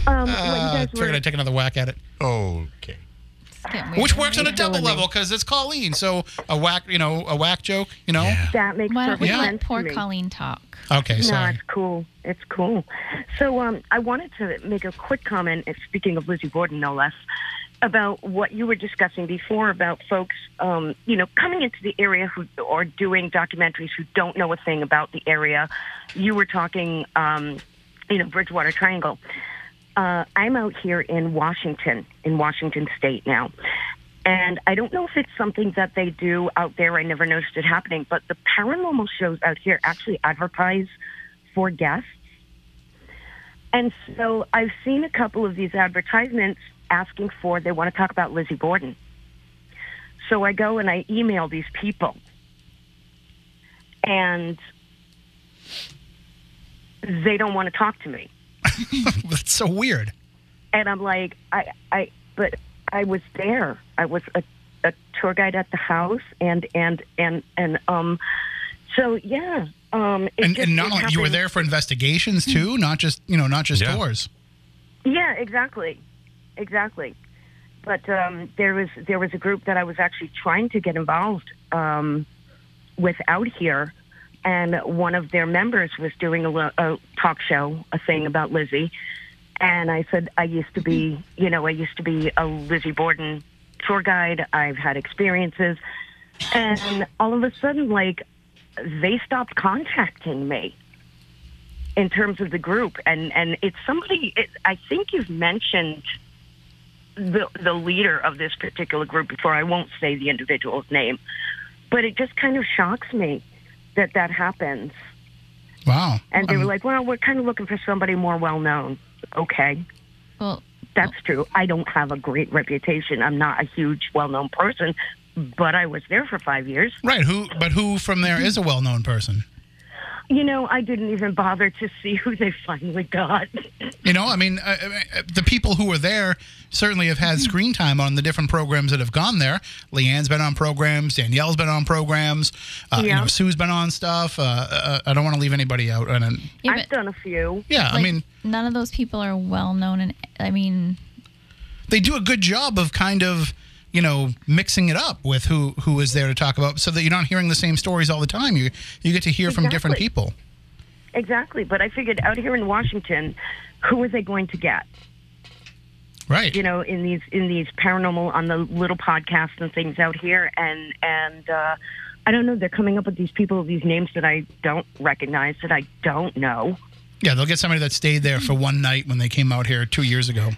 Um, what you Uh, guys figured were, I'd take another whack at it. Okay. It's getting weird. Which works on a double level because it's Colleen. So a whack, you know, a whack joke, you know? Yeah. that makes Why don't perfect we Yeah. let sense poor to me. Colleen talk? Okay, No, sorry. it's cool. It's cool. So um, I wanted to make a quick comment, speaking of Lizzie Borden, no less, about what you were discussing before about folks, um, you know, coming into the area who or doing documentaries who don't know a thing about the area. You were talking, um, you know, Bridgewater Triangle. Uh, I'm out here in Washington, in Washington State now. And I don't know if it's something that they do out there. I never noticed it happening, but the paranormal shows out here actually advertise for guests. And so I've seen a couple of these advertisements asking for, they want to talk about Lizzie Borden. So I go and I email these people. And they don't want to talk to me. That's so weird. And I'm like, I, I, but I was there. I was a, a tour guide at the house, and and and and um, so yeah, um, it And, just- and not it only you were there for investigations too, not just you know, not just Yeah. tours. Yeah, exactly, exactly. But um, there was there was a group that I was actually trying to get involved um, with out here, and one of their members was doing a, a talk show, a thing about Lizzie, and I said I used to be, you know, I used to be a Lizzie Borden tour guide. I've had experiences, and all of a sudden, like they stopped contacting me in terms of the group and and it's somebody it, i think you've mentioned the the leader of this particular group before i won't say the individual's name but it just kind of shocks me that that happens Wow. and they were Um, like well we're kind of looking for somebody more well known okay Well, that's true i don't have a great reputation i'm not a huge well known person but i was there for five years right. Who? But who from there is a well-known person? You know i didn't even bother to see who they finally got You know, I mean, uh, uh, the people who were there certainly have had screen time on the different programs that have gone there. Leanne's been on programs, Danielle's been on programs, uh, you Yeah. know, Sue's been on stuff. Uh, uh, I don't want to leave anybody out. And, and yeah, i've done a few yeah, I mean, none of those people are well known, and I mean, they do a good job of kind of you know mixing it up with who who is there to talk about so that you're not hearing the same stories all the time you you get to hear from different people Exactly, but I figured out here in Washington, who are they going to get? right You know, in these in these paranormal on the little podcasts and things out here, and and uh, I don't know. They're coming up with these people, these names that I don't recognize, that I don't know. yeah they'll get somebody that stayed there for one night when they came out here two years ago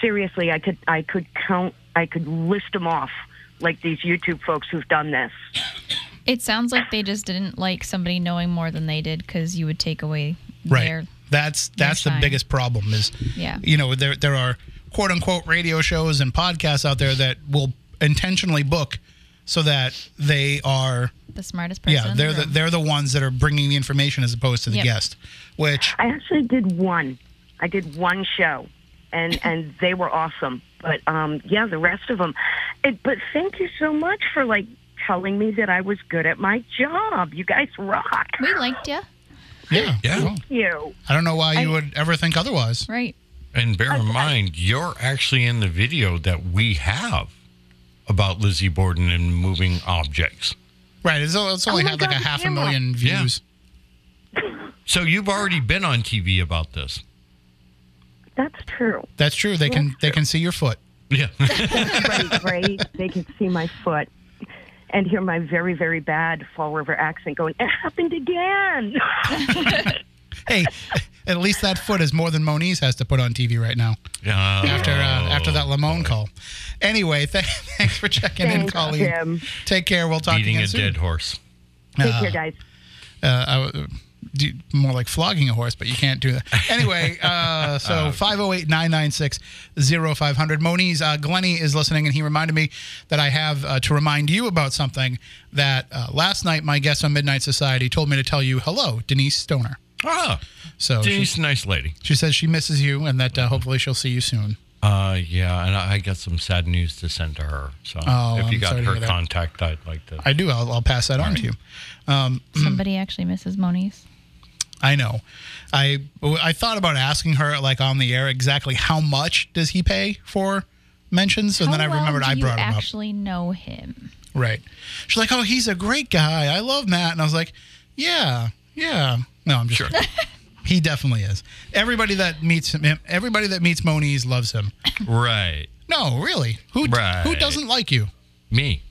Seriously, I could I could count, I could list them off like these YouTube folks who've done this. it sounds like they just didn't like somebody knowing more than they did because you would take away right their that's that's the shine. biggest problem is Yeah. you know there there are quote unquote radio shows and podcasts out there that will intentionally book so that they are the smartest person. yeah they're the the, they're the ones that are bringing the information as opposed to the Yep. guest which I actually did one. I did one show, and and they were awesome. But um, yeah, the rest of them. It, but thank you so much for like telling me that I was good at my job. You guys rock. we liked you, yeah Yeah. well, You. I don't know why you I- would ever think otherwise. right? And bear in mind, you're actually in the video that we have about Lizzie Borden and moving objects. Right. It's, it's only Oh my had like a the half a camera. million Yeah. views. So you've already been on TV about this. That's true. That's true. They can they can see your foot. Yeah. Right, great. They can see my foot and hear my very, very bad Fall River accent going, it happened again. Hey, at least that foot is more than Moniz has to put on TV right now after uh, after that Lamont call. Anyway, th- thanks for checking in, Thanks, Colleen. Tim. Take care. We'll talk Beating again a dead horse. Take care, guys. uh, I w- do, more like flogging a horse, but you can't do that. Anyway, uh, so 508 996 0500. Moniz, uh, Glenny is listening, and he reminded me that I have uh, to remind you about something that uh, last night my guest on Midnight Society told me to tell you hello, Denise Stoner. Ah, So she, she's a nice lady. she says she misses you and that uh, hopefully she'll see you soon. Uh, yeah, and I I got some sad news to send to her. So Oh, if you I'm got her contact, I'd like to. I do. I'll, I'll pass that on to you. Somebody actually misses Moniz. I know. I I thought about asking her like on the air exactly how much does he pay for mentions, and How then I remembered do I you brought him up. actually know him. Right. She's like, "Oh, he's a great guy. I love Matt." And I was like, "Yeah, yeah." No, I'm just sure. he definitely is. Everybody that meets him, everybody that meets Moniz loves him. Right. No, really. Who who doesn't like you? Me.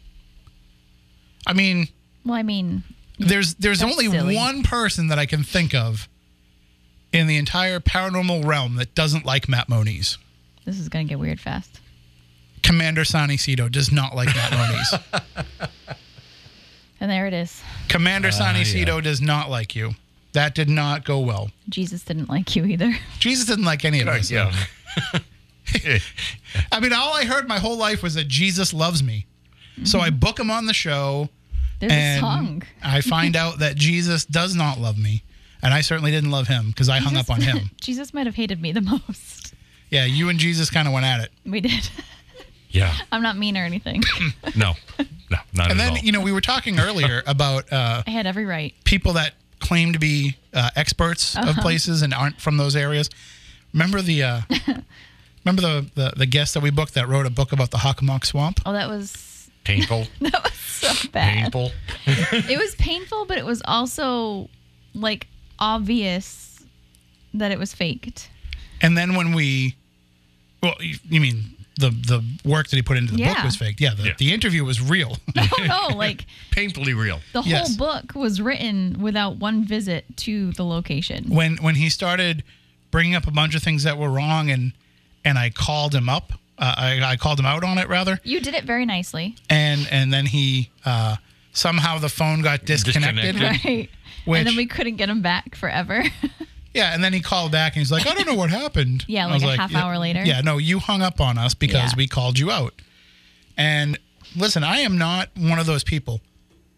I mean, Well, I mean, there's there's That's only silly. one person that I can think of in the entire paranormal realm that doesn't like Matt Moniz. this is gonna get weird fast. Commander Sonny Cito does not like Matt Moniz. And there it is. Commander ah, Sonny yeah. Does not like you. That did not go well. Jesus didn't like you either. Jesus didn't like any of us. Yeah. I mean, all I heard my whole life was that Jesus loves me. So I book him on the show, There's a song. I find out that Jesus does not love me, and I certainly didn't love him because I hung up on him. Jesus might have hated me the most. Yeah, you and Jesus kind of went at it, We did. Yeah. I'm not mean or anything. No. No. Not at all. and then all. you know we were talking earlier about uh, I had every right. people that claim to be uh, experts of Uh-huh. places and aren't from those areas. Remember the uh, remember the, the the guest that we booked that wrote a book about the Hockomock Swamp. Oh, that was painful. that was so bad. painful. It was painful, but it was also like obvious that it was faked. And then when we, well, you, you mean the the work that he put into the book was faked? Yeah, the, Yeah. the interview was real. Oh no, like Painfully real. the Yes. whole book was written without one visit to the location. when when he started bringing up a bunch of things that were wrong, and and I called him up. Uh, I, I called him out on it rather, You did it very nicely. and and then he uh, somehow the phone got disconnected. Disconnected. Right. Which- and then we couldn't get him back forever. Yeah, and then he called back and he's like, I don't know what happened. Yeah, I was like a half "Yeah, hour later. Yeah, no, you hung up on us because Yeah. we called you out. And listen, I am not one of those people.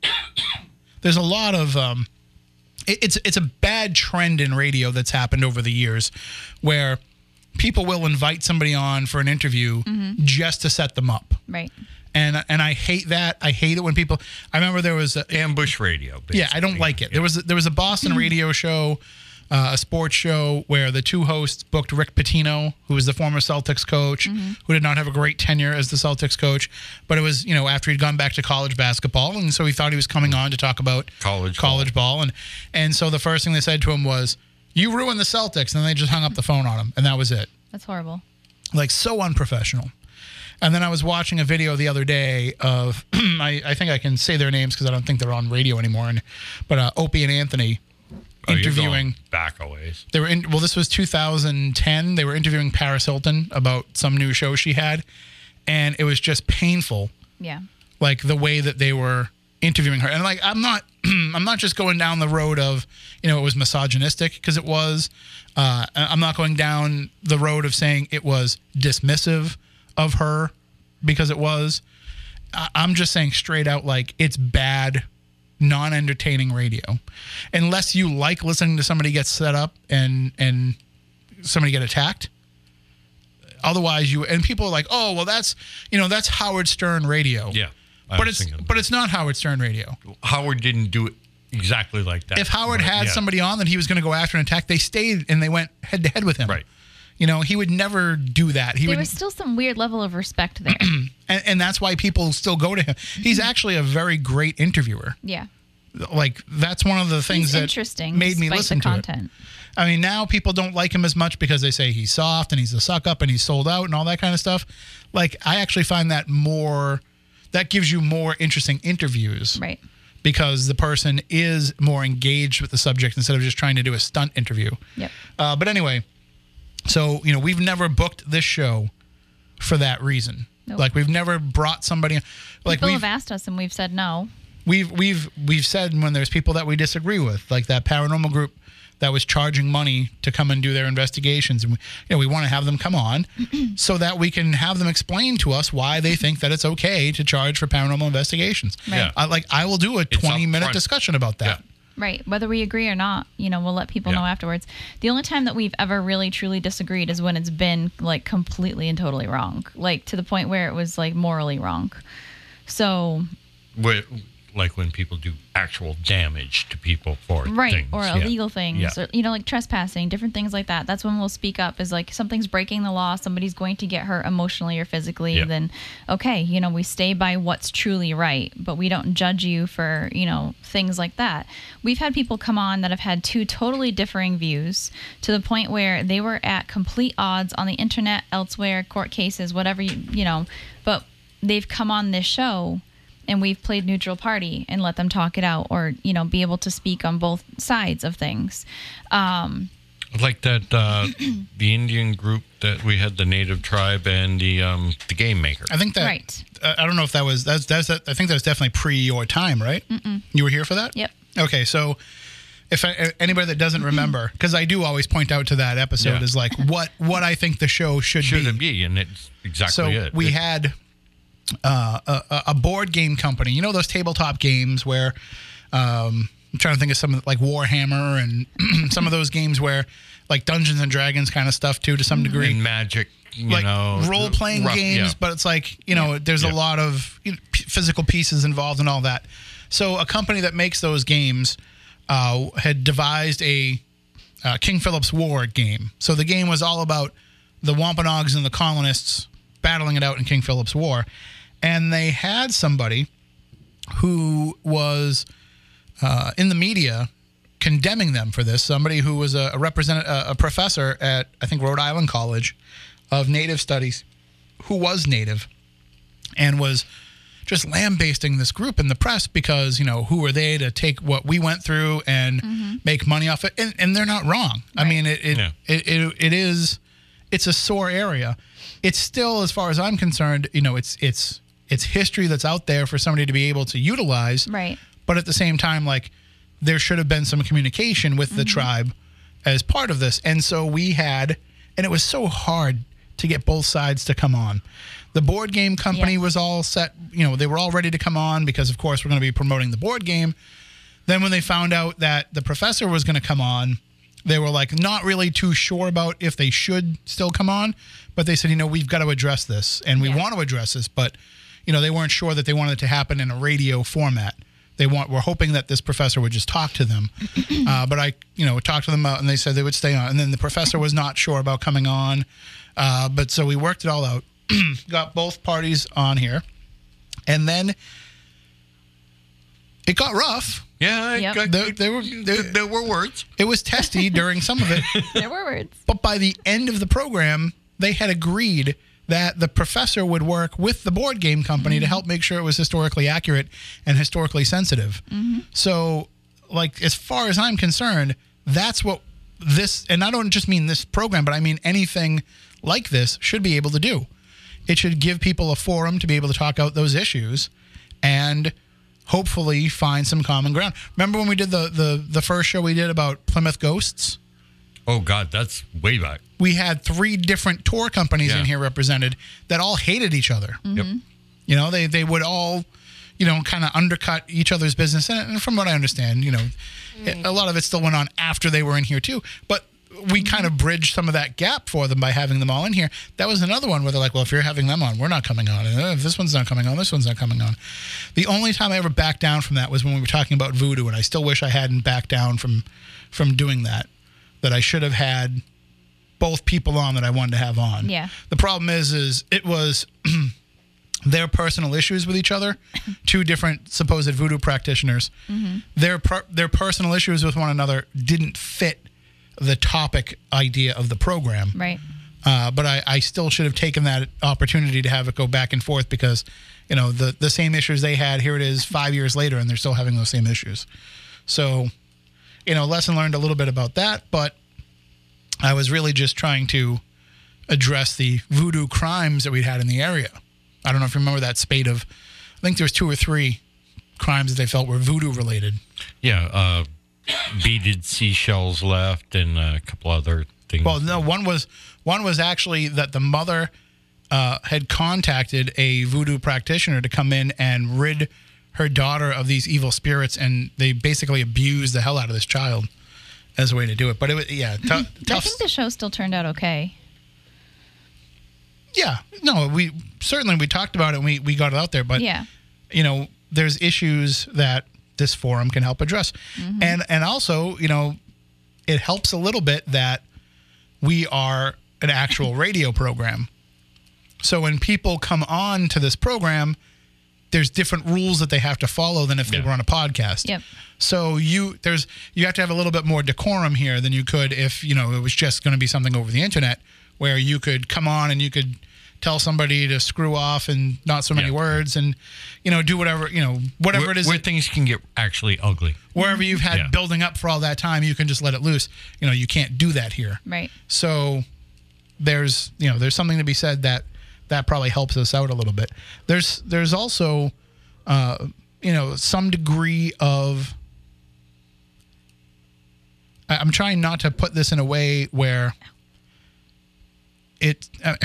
There's a lot of um, it- it's it's a bad trend in radio that's happened over the years, where people will invite somebody on for an interview Mm-hmm. just to set them up. right. And, and I hate that. I hate it when people. I remember there was a, Ambush radio. yeah, I don't like it. There was a, there was a Boston radio show, uh, a sports show where the two hosts booked Rick Pitino, who was the former Celtics coach, who did not have a great tenure as the Celtics coach, but it was you know after he'd gone back to college basketball, and so he thought he was coming on to talk about College college ball, and and so the first thing they said to him was, "You ruined the Celtics," and then they just hung up the phone on him, and that was it That's horrible. like so unprofessional. And then I was watching a video the other day of I, I think I can say their names because I don't think they're on radio anymore. And but uh, Opie and Anthony Oh, interviewing. going back a ways. They were in. Well, this was 2010. They were interviewing Paris Hilton about some new show she had, and it was just painful Yeah. like the way that they were interviewing her. And like i'm not i'm not just going down the road of you know it was misogynistic because it was. Uh, i'm not going down the road of saying it was dismissive of her because it was. I'm just saying straight out like it's bad non-entertaining radio. Unless you like listening to somebody get set up and and somebody get attacked. Otherwise you and people are like oh well that's you know that's howard stern radio. Yeah. I but it's thinking but it's not Howard Stern radio. Howard didn't do it exactly like that. If Howard But, had yeah. somebody on that he was going to go after and attack, they stayed and they went head to head with him. Right. You know, he would never do that. He There would, was still some weird level of respect there. and, and that's why people still go to him. He's mm-hmm. actually a very great interviewer. yeah. Like that's one of the things He's that interesting. made me listen the to content. it. I mean, now people don't like him as much because they say he's soft and he's a suck up and he's sold out and all that kind of stuff. Like I actually find that more that gives you more interesting interviews. Right. because the person is more engaged with the subject instead of just trying to do a stunt interview. Yep. Uh, but anyway, so you know we've never booked this show for that reason. Nope. Like we've never brought somebody. Like People we've have asked us and we've said no. we've we've we've said when there's people that we disagree with, like that paranormal group that was charging money to come and do their investigations, and we, you know we want to have them come on so that we can have them explain to us why they think that it's okay to charge for paranormal investigations. Right. Yeah. I, like I will do a 20 minute front. discussion about that. Yeah. Right. Whether we agree or not, you know, we'll let people Yeah. know afterwards. The only time that we've ever really truly disagreed is when it's been like completely and totally wrong. Like to the point where it was like morally wrong. So Wh- like when people do actual damage to people for right things. or Yeah. illegal things Yeah. or you know like trespassing different things like that that's when we'll speak up is like something's breaking the law somebody's going to get hurt emotionally or physically Yeah. then okay you know we stay by what's truly right but we don't judge you for you know things like that we've had people come on that have had two totally differing views to the point where they were at complete odds on the internet elsewhere court cases whatever you you know but they've come on this show and we've played neutral party and let them talk it out or you know be able to speak on both sides of things um, like that uh, the Indian group that we had the native tribe and the um, the game maker. I think that. Right. Uh, I don't know if that was that's that's. I think that was definitely pre your time, right? Mm-mm. You were here for that. Yep. Okay, so if I, anybody that doesn't remember, because I do always point out to that episode Yeah. is like what what I think the show should, Should be. it be? And it's exactly so it. we It- had uh, a, a board game company. You know those tabletop games where um, I'm trying to think of some of like Warhammer and some of those games where like Dungeons and Dragons kind of stuff too to some degree. in magic, you like know, role playing rough- games, yeah. but it's like you know, there's Yeah. a lot of you know, p- physical pieces involved and all that. So a company that makes those games uh, had devised a uh, King Philip's War game. So the game was all about the Wampanoags and the colonists battling it out in King Philip's War, and they had somebody who was uh, in the media condemning them for this. Somebody who was a, a represent a, a professor at I think Rhode Island College of Native Studies, who was Native, and was just lambasting this group in the press because you know who are they to take what we went through and make money off it? And, and they're not wrong. I mean, it it, Yeah. it it it is it's a sore area. It's still, as far as I'm concerned, you know, it's it's it's history that's out there for somebody to be able to utilize. Right. But at the same time like there should have been some communication with the mm-hmm. tribe as part of this. And so we had and it was so hard to get both sides to come on. The board game company Yeah. was all set you know they were all ready to come on because of course we're going to be promoting the board game. Then when they found out that the professor was going to come on they were like not really too sure about if they should still come on but they said you know we've got to address this and we Yeah. want to address this but you know they weren't sure that they wanted it to happen in a radio format. They want we're hoping that this professor would just talk to them. Uh, but i you know talked to them out and they said they would stay on. And then the professor was not sure about coming on. Uh, but so we worked it all out. Got both parties on here. And then it got rough. Yeah, Yep. got- there, there were there, there, there were words. it was testy during some of it. There were words. But by the end of the program, they had agreed that the professor would work with the board game company to mm-hmm. help make sure it was historically accurate and historically sensitive. Mm-hmm. So, like, as far as I'm concerned, that's what this, and I don't just mean this program, but I mean anything like this should be able to do. It should give people a forum to be able to talk out those issues and hopefully find some common ground. Remember when we did the, the, the first show we did about Plymouth Ghosts? Oh God, that's way back. We had three different tour companies Yeah. in here represented that all hated each other. Yep. Mm-hmm. You know, they they would all, you know, kind of undercut each other's business. And, and from what I understand, you know, mm. a lot of it still went on after they were in here too. But we mm-hmm. kind of bridged some of that gap for them by having them all in here. That was another one where they're like, well, if you're having them on, we're not coming on. And uh, if this one's not coming on, this one's not coming on. The only time I ever backed down from that was when we were talking about voodoo, and I still wish I hadn't backed down from from doing that. That I should have had both people on that I wanted to have on. Yeah. The problem is, is it was their personal issues with each other, two different supposed voodoo practitioners. Their per, their personal issues with one another didn't fit the topic idea of the program. right Uh, but I, I still should have taken that opportunity to have it go back and forth because, you know, the the same issues they had, here it is five years later, and they're still having those same issues. So, you know, lesson learned a little bit about that, but I was really just trying to address the voodoo crimes that we'd had in the area. I don't know if you remember that spate of, I think there was two or three crimes that they felt were voodoo related. Yeah, uh, beaded seashells left and a couple other things. Well, no, one was one was actually that the mother uh, had contacted a voodoo practitioner to come in and rid her daughter of these evil spirits, and they basically abused the hell out of this child as a way to do it. But it was yeah, mm-hmm. tou- i tough. think the show still turned out okay yeah, no, we certainly we talked about it. and We we got it out there, but yeah you know there's issues that this forum can help address. Mm-hmm. And and also, you know, it helps a little bit that we are an actual radio program. So when people come on to this program, there's different rules that they have to follow than if they Yeah. were on a podcast. Yep. So you there's you have to have a little bit more decorum here than you could if you know it was just going to be something over the internet where you could come on and you could tell somebody to screw off and not so many Yeah. words and you know do whatever you know whatever where, it is where that- things can get actually ugly. wherever you've had Yeah. building up for all that time you can just let it loose you know you can't do that here Right. so there's you know there's something to be said that that probably helps us out a little bit there's there's also uh, you know some degree of i'm trying not to put this in a way where it uh,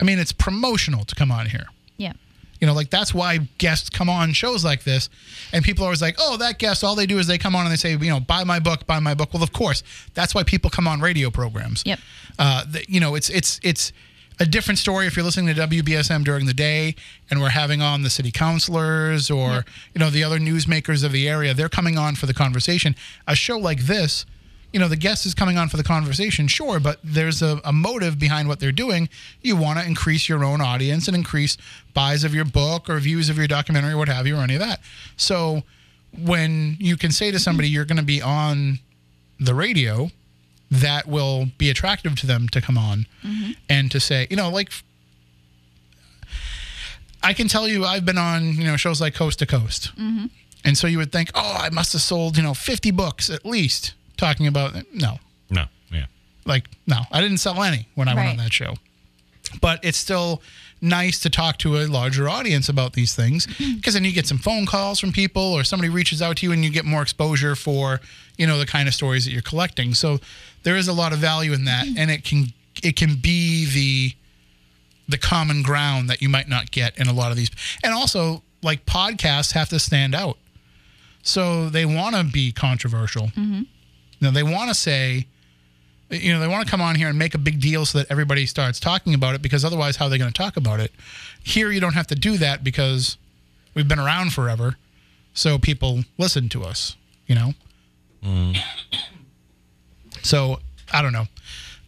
i mean it's promotional to come on here Yeah. you know, like that's why guests come on shows like this, and people are always like, "Oh, that guest." All they do is they come on and they say, "You know, buy my book, buy my book." Well, of course, that's why people come on radio programs. Yep. Uh, the, you know, it's it's it's a different story if you're listening to WBSM during the day and we're having on the city councilors or you know the other newsmakers of the area. They're coming on for the conversation. A show like this. You know, the guest is coming on for the conversation, sure, but there's a, a motive behind what they're doing. You want to increase your own audience and increase buys of your book or views of your documentary or what have you, or any of that. So when you can say to somebody you're going to be on the radio, that will be attractive to them to come on mm-hmm. and to say, you know, like I can tell you I've been on, you know, shows like Coast to Coast. Mm-hmm. And so you would think, oh, I must have sold, you know, 50 books at least talking about no. No, yeah. Like, no, I didn't sell any when I went on that show. But it's still nice to talk to a larger audience about these things because then you get some phone calls from people or somebody reaches out to you and you get more exposure for, you know, the kind of stories that you're collecting. So there is a lot of value in that and it can it can be the the common ground that you might not get in a lot of these. And also like podcasts have to stand out. So they want to be controversial. Mm-hmm. You know, they want to say, you know, they want to come on here and make a big deal so that everybody starts talking about it because otherwise, how are they going to talk about it? Here, you don't have to do that because we've been around forever. So people listen to us, you know? Mm. So I don't know.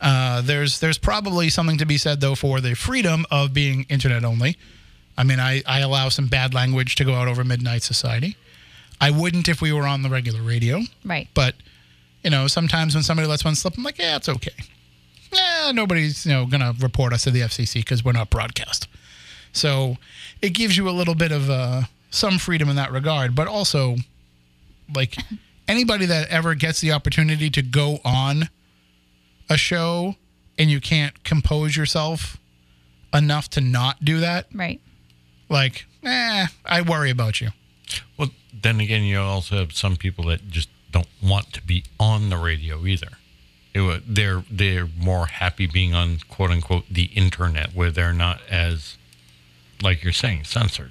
Uh, there's there's probably something to be said though for the freedom of being internet only. I mean, I, I allow some bad language to go out over Midnight Society. I wouldn't if we were on the regular radio. Right. But you know, sometimes when somebody lets one slip, I'm like, yeah, it's okay. Yeah, nobody's you know gonna report us to the FCC because we're not broadcast. So it gives you a little bit of uh, some freedom in that regard, but also like anybody that ever gets the opportunity to go on a show and you can't compose yourself enough to not do that, Right. like, eh, I worry about you. Well, then again, you also have some people that just don't want to be on the radio either. It they're they're more happy being on quote unquote the internet where they're not as like you're saying censored.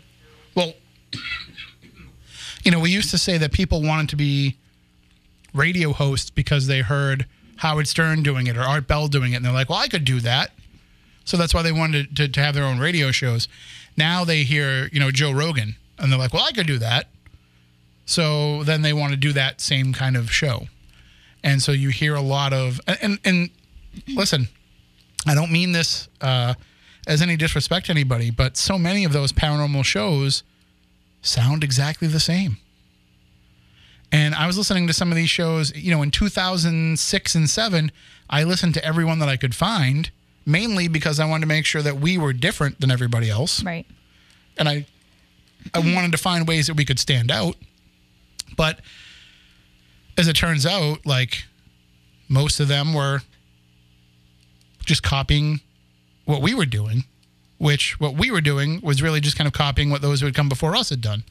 Well, you know, we used to say that people wanted to be radio hosts because they heard Howard Stern doing it or Art Bell doing it, and they're like, "Well, I could do that." So that's why they wanted to, to have their own radio shows. Now they hear, you know, Joe Rogan, and they're like, "Well, I could do that." So then they want to do that same kind of show, and so you hear a lot of and and, and listen, I don't mean this uh, as any disrespect to anybody, but so many of those paranormal shows sound exactly the same. And I was listening to some of these shows, you know, in 2006 and 7, I listened to everyone that I could find, mainly because I wanted to make sure that we were different than everybody else. Right. And I I wanted to find ways that we could stand out. But as it turns out, like most of them were just copying what we were doing, which what we were doing was really just kind of copying what those who had come before us had done.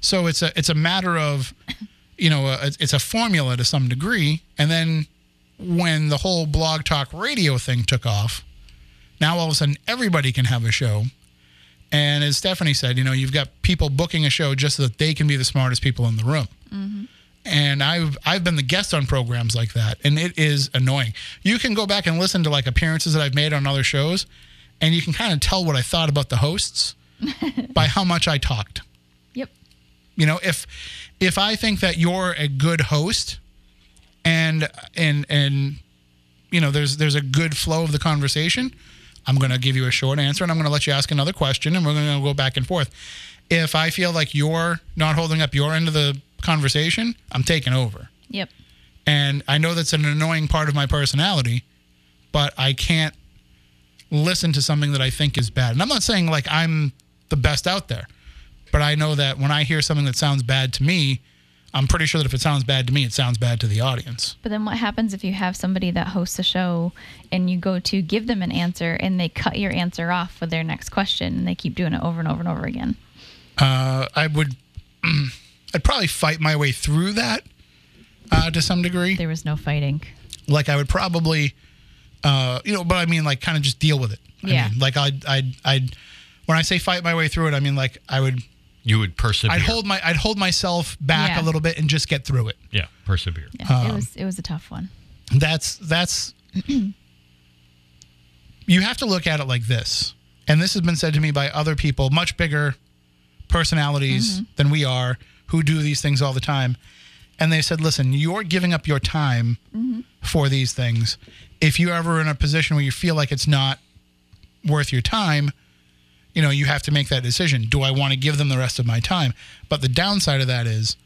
So it's a it's a matter of, you know, uh, a, it's a formula to some degree. And then when the whole blog talk radio thing took off, now all of a sudden everybody can have a show. And as Stephanie said, you know, you've got people booking a show just so that they can be the smartest people in the room. Mm-hmm. And I've I've been the guest on programs like that, and it is annoying. You can go back and listen to like appearances that I've made on other shows, and you can kind of tell what I thought about the hosts by how much I talked. Yep. You know, if if I think that you're a good host and and and you know there's there's a good flow of the conversation, I'm going to give you a short answer and I'm going to let you ask another question and we're going to go back and forth. If I feel like you're not holding up your end of the conversation, I'm taking over. Yep. And I know that's an annoying part of my personality, but I can't listen to something that I think is bad. And I'm not saying like I'm the best out there, but I know that when I hear something that sounds bad to me, I'm pretty sure that if it sounds bad to me, it sounds bad to the audience. But then what happens if you have somebody that hosts a show and you go to give them an answer and they cut your answer off with their next question and they keep doing it over and over and over again? Uh, I would, I'd probably fight my way through that uh, to some degree. There was no fighting. Like I would probably, uh, you know, but I mean, like, kind of just deal with it. I Yeah. mean, like I'd, I'd, I'd, when I say fight my way through it, I mean like I would, You would persevere. I'd hold my, I'd hold myself back Yeah. a little bit and just get through it. Yeah, persevere. Yeah, Um, it was it was a tough one. That's that's. you have to look at it like this, and this has been said to me by other people, much bigger personalities than we are, who do these things all the time. And they said, listen, you're giving up your time for these things. If you're ever in a position where you feel like it's not worth your time, you know, you have to make that decision. Do I want to give them the rest of my time? But the downside of that is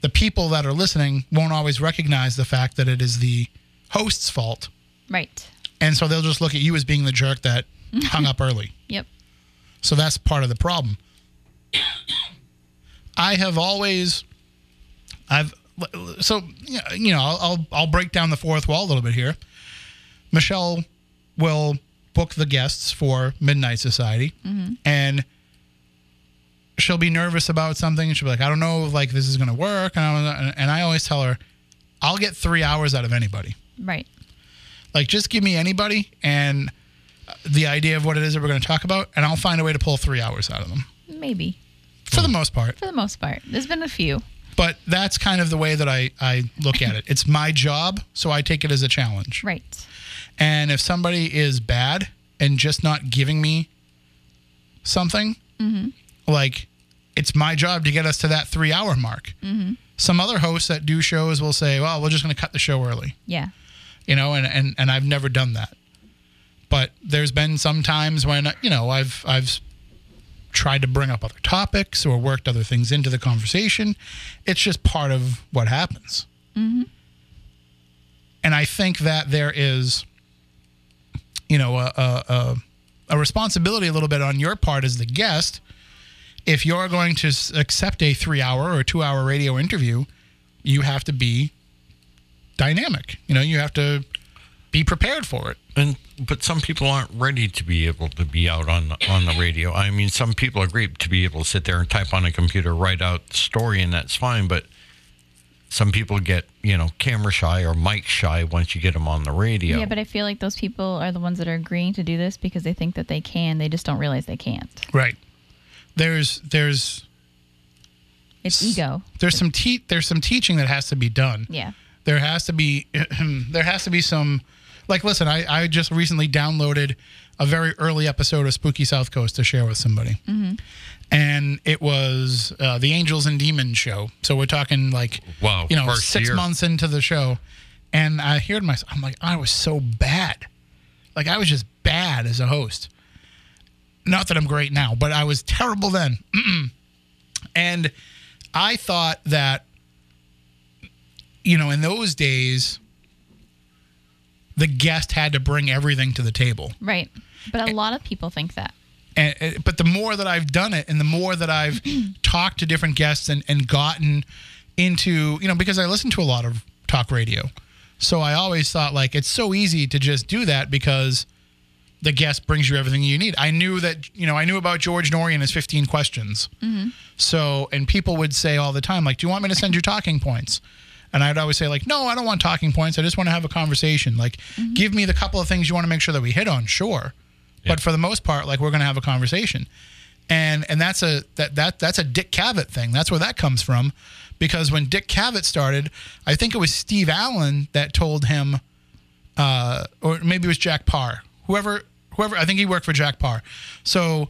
the people that are listening won't always recognize the fact that it is the host's fault. Right. And so they'll just look at you as being the jerk that hung up early. Yep. So that's part of the problem. I have always, I've, so you know, I'll, I'll break down the fourth wall a little bit here. Michelle will book the guests for Midnight Society, mm-hmm. and she'll be nervous about something. And she'll be like, I don't know, if, like this is going to work, and I, and I always tell her, I'll get three hours out of anybody. Right. Like, just give me anybody and the idea of what it is that we're going to talk about, and I'll find a way to pull three hours out of them Maybe. for the most part. For the most part. There's been a few. But that's kind of the way that I, I look at it. It's my job, so I take it as a challenge. Right. And if somebody is bad and just not giving me something, mm-hmm. like it's my job to get us to that three hour mark. Mm-hmm. Some other hosts that do shows will say, well, we're just going to cut the show early. Yeah. you know, and, and, and I've never done that. But there's been some times when, you know, I've, I've tried to bring up other topics or worked other things into the conversation. It's just part of what happens. Mm-hmm. And I think that there is, you know, a, a, a, responsibility a little bit on your part as the guest. If you're going to accept a three hour or two hour radio interview, you have to be dynamic. You know, you have to be prepared for it. And but some people aren't ready to be able to be out on on the radio. I mean, some people are great to be able to sit there and type on a computer, write out the story, and that's fine. But some people get you know camera shy or mic shy once you get them on the radio. Yeah, but I feel like those people are the ones that are agreeing to do this because they think that they can. They just don't realize they can't. Right. There's there's It's ego. there's some te- there's some teaching that has to be done. Yeah. There has to be there has to be some like listen, I, I just recently downloaded a very early episode of Spooky South Coast to share with somebody. Mm-hmm. And it was uh, the Angels and Demons show. So we're talking like Wow, you know, six year. months into the show. And I heard myself I'm like, I was so bad. Like I was just bad as a host. Not that I'm great now, but I was terrible then. and I thought that you know, in those days, the guest had to bring everything to the table. Right. But a lot of people think that. And, but the more that I've done it, and the more that I've talked to different guests and, and gotten into, you know, because I listen to a lot of talk radio, so I always thought like it's so easy to just do that because the guest brings you everything you need. I knew that, you know, I knew about George Noory and his 15 questions. Mm-hmm. So, and people would say all the time, like, do you want me to send you talking points? And I'd always say, like, no, I don't want talking points. I just want to have a conversation. Like, mm-hmm. give me the couple of things you want to make sure that we hit on, sure. But for the most part, like, we're going to have a conversation. And and that's a that that that's a Dick Cavett thing. That's where that comes from, because when Dick Cavett started, I think it was Steve Allen that told him, uh, or maybe it was Jack Paar, whoever whoever. I think he worked for Jack Paar. So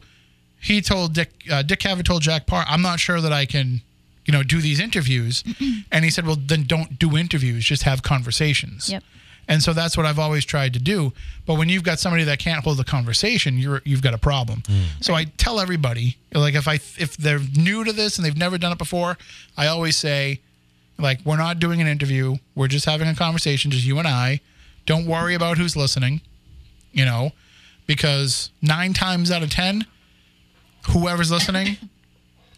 he told Dick uh, Dick Cavett told Jack Paar, I'm not sure that I can you know, do these interviews. and he said, well, then don't do interviews, just have conversations. Yep. And so that's what I've always tried to do. But when you've got somebody that can't hold a conversation, you're you've got a problem. Hmm. So I tell everybody, like if I if they're new to this and they've never done it before, I always say, like we're not doing an interview, we're just having a conversation, just you and I. Don't worry about who's listening, you know, because nine times out of ten, whoever's listening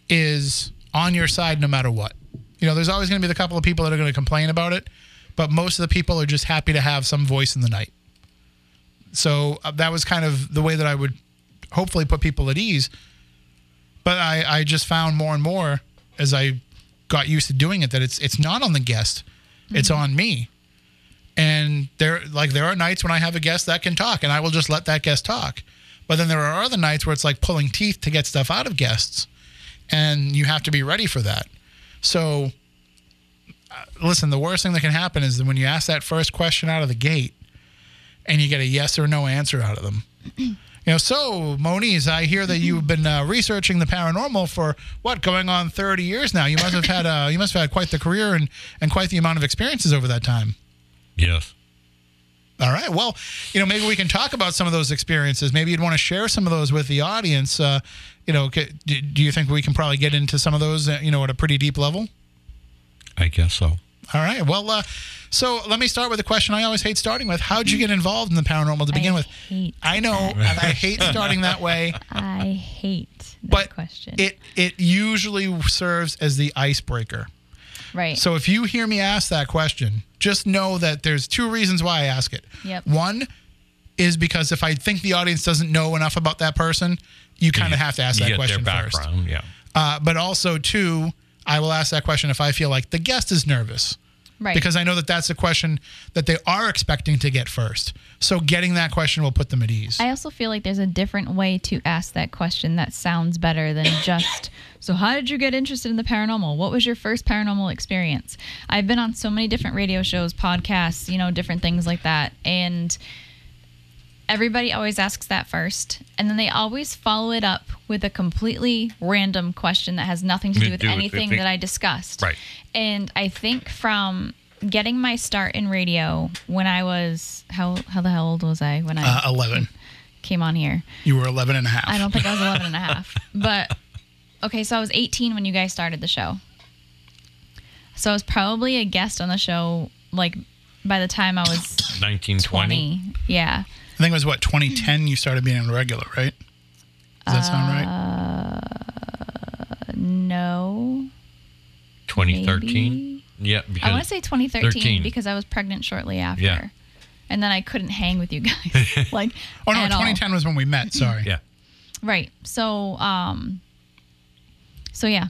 is on your side no matter what. You know, there's always going to be the couple of people that are going to complain about it, but most of the people are just happy to have some voice in the night. So uh, that was kind of the way that I would hopefully put people at ease. But I, I just found more and more as I got used to doing it that it's it's not on the guest, it's on me. And there like there are nights when I have a guest that can talk and I will just let that guest talk. But then there are other nights where it's like pulling teeth to get stuff out of guests and you have to be ready for that. So listen, the worst thing that can happen is that when you ask that first question out of the gate and you get a yes or no answer out of them. You know, so Moniz, I hear that you've been uh, researching the paranormal for what going on thirty years now. You must have had uh, you must have had quite the career and and quite the amount of experiences over that time. Yes. All right. Well, you know, maybe we can talk about some of those experiences. Maybe you'd want to share some of those with the audience. Uh, you know, do do you think we can probably get into some of those? Uh, you know, at a pretty deep level. I guess so. All right. Well, uh, so let me start with a question I always hate starting with. How'd you get involved in the paranormal to begin I with? hate I know, and I hate starting that way. I hate that but question. it it usually serves as the icebreaker. right. So if you hear me ask that question, just know that there's two reasons why I ask it. Yep. One is because if I think the audience doesn't know enough about that person, you kind of have to ask You that get question their first. background. Yeah. Uh, but also, two, I will ask that question if I feel like the guest is nervous. right. Because I know that that's a question that they are expecting to get first. So getting that question will put them at ease. I also feel like there's a different way to ask that question that sounds better than just, so how did you get interested in the paranormal? What was your first paranormal experience? I've been on so many different radio shows, podcasts, you know, different things like that. And everybody always asks that first. And then they always follow it up with a completely random question that has nothing to do with Do anything the- that I discussed. Right. And I think from getting my start in radio when I was, how, how the hell old was I when I uh, 11. came on here? You were 11 and a half. I don't think I was 11 and a half. But okay, so I was 18 when you guys started the show. So I was probably a guest on the show like by the time I was 1920. 20. Yeah. I think it was what 2010 you started being a regular, right? Does that sound right? No. 2013. maybe. Yeah. Because I want to say 2013 13. because I was pregnant shortly after. Yeah. And then I couldn't hang with you guys. like Oh no, at all. 2010 was when we met. Sorry. Yeah. Right. So, um, so yeah,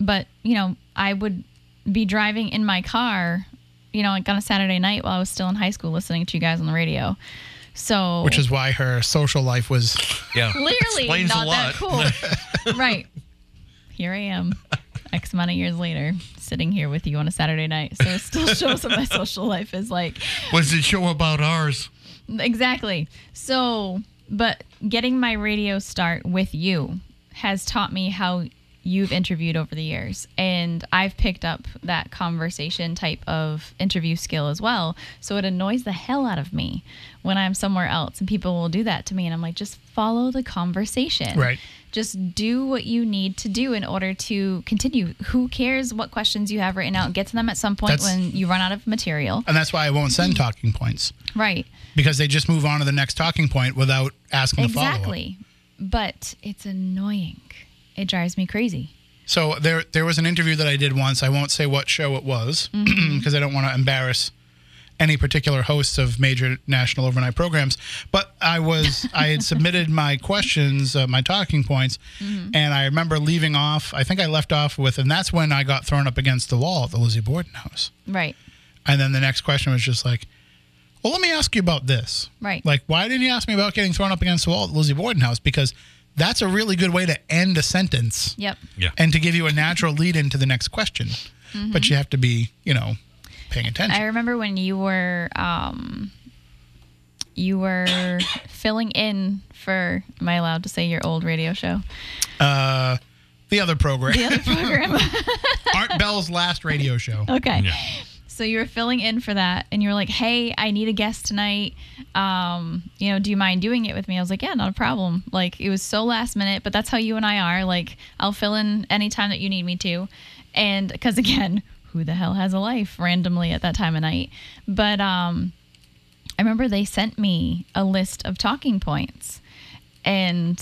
but you know, I would be driving in my car, you know, like on a Saturday night while I was still in high school, listening to you guys on the radio. So, Which is why her social life was. Yeah. clearly Explains not a lot. that cool. right. Here I am, X amount of years later, sitting here with you on a Saturday night. So it still shows what my social life is like. What's the show about ours? Exactly. So, but getting my radio start with you has taught me how you've interviewed over the years. And I've picked up that conversation type of interview skill as well. So it annoys the hell out of me when I'm somewhere else and people will do that to me. And I'm like, just follow the conversation. Right. Just do what you need to do in order to continue. Who cares what questions you have written out? Get to them at some point That's- when you run out of material. And that's why I won't send talking points Right. because they just move on to the next talking point without asking the follow up. Exactly. But it's annoying. It drives me crazy. So there, there was an interview that I did once. I won't say what show it was because Mm-hmm. I don't want to embarrass any particular hosts of major national overnight programs. But I was, I had submitted my questions, uh, my talking points, Mm-hmm. and I remember leaving off. I think I left off with, and that's when I got thrown up against the wall at the Lizzie Borden house. Right. And then the next question was just like, well, let me ask you about this. Right. Like, why didn't you ask me about getting thrown up against the wall at the Lizzie Borden house? Because that's a really good way to end a sentence Yep. Yeah. and to give you a natural lead into the next question. But you have to be, you know, paying attention. I remember when you were um you were filling in for am I allowed to say your old radio show? uh, The other program. the other program. Art Bell's last radio show. okay. Yeah. So you were filling in for that, and you were like, "Hey, I need a guest tonight. Um, you know, do you mind doing it with me?" I was like, "Yeah, not a problem." Like it was so last minute, but that's how you and I are. Like I'll fill in anytime that you need me to, and because again, who the hell has a life randomly at that time of night? But um, I remember they sent me a list of talking points, and